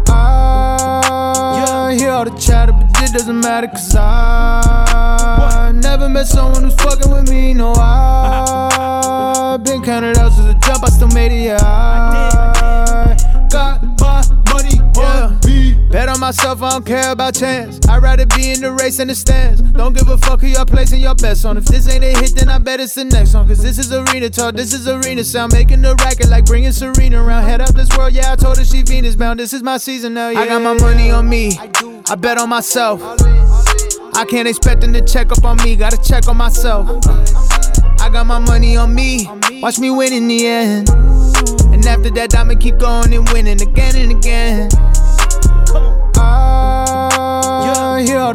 Ah, I hear all the chatter, but it doesn't matter, cause I never met someone who's fucking with me. No, I've been counted out since the jump, I still made it, yeah. I Bet on myself, I don't care about chance. I'd rather be in the race than the stands. Don't give a fuck who y'all placing your bets on. If this ain't a hit, then I bet it's the next one. Cause this is arena talk, this is arena sound. Making the racket like bringing Serena around. Head up this world, yeah, I told her she Venus bound. This is my season now, yeah. I got my money on me, I bet on myself. I can't expect them to check up on me, gotta check on myself. I got my money on me, watch me win in the end. And after that, I'ma keep going and winning again and again.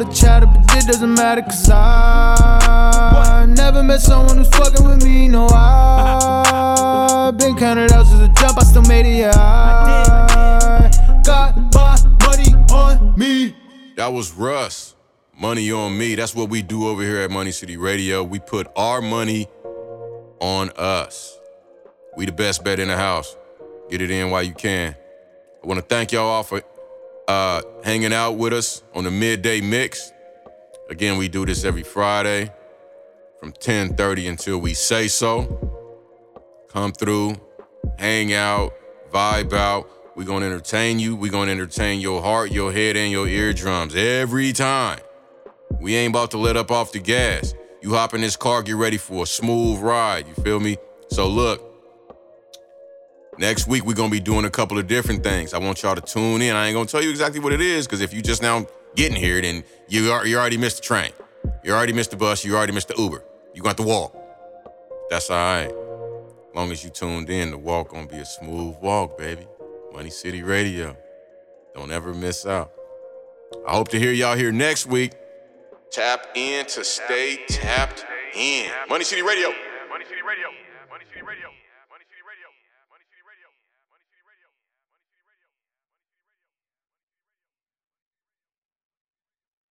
All the chatter, but it doesn't matter, cause I never met someone who's fucking with me. No, I've been counted out since the jump, I still made it, yeah. I got my money on me. That was Russ. Money on me. That's what we do over here at Money City Radio. We put our money on us. We the best bet in the house. Get it in while you can. I want to thank y'all all for uh, hanging out with us on the midday mix. Again, we do this every Friday from 10:30 until we say so. Come through, hang out, vibe out. We're gonna entertain you. We're gonna entertain your heart, your head, and your eardrums every time. We ain't about to let up off the gas. You hop in this car, get ready for a smooth ride. You feel me? So look, next week we're gonna be doing a couple of different things. I want y'all to tune in. I ain't gonna tell you exactly what it is, because if you just now getting here, then you are, you already missed the train. You already missed the bus. You already missed the Uber. You got to walk. That's all right. As long as you tuned in, the walk gonna be a smooth walk, baby. Money City Radio. Don't ever miss out. I hope to hear y'all here next week. Tap in to stay tapped in. Money City Radio.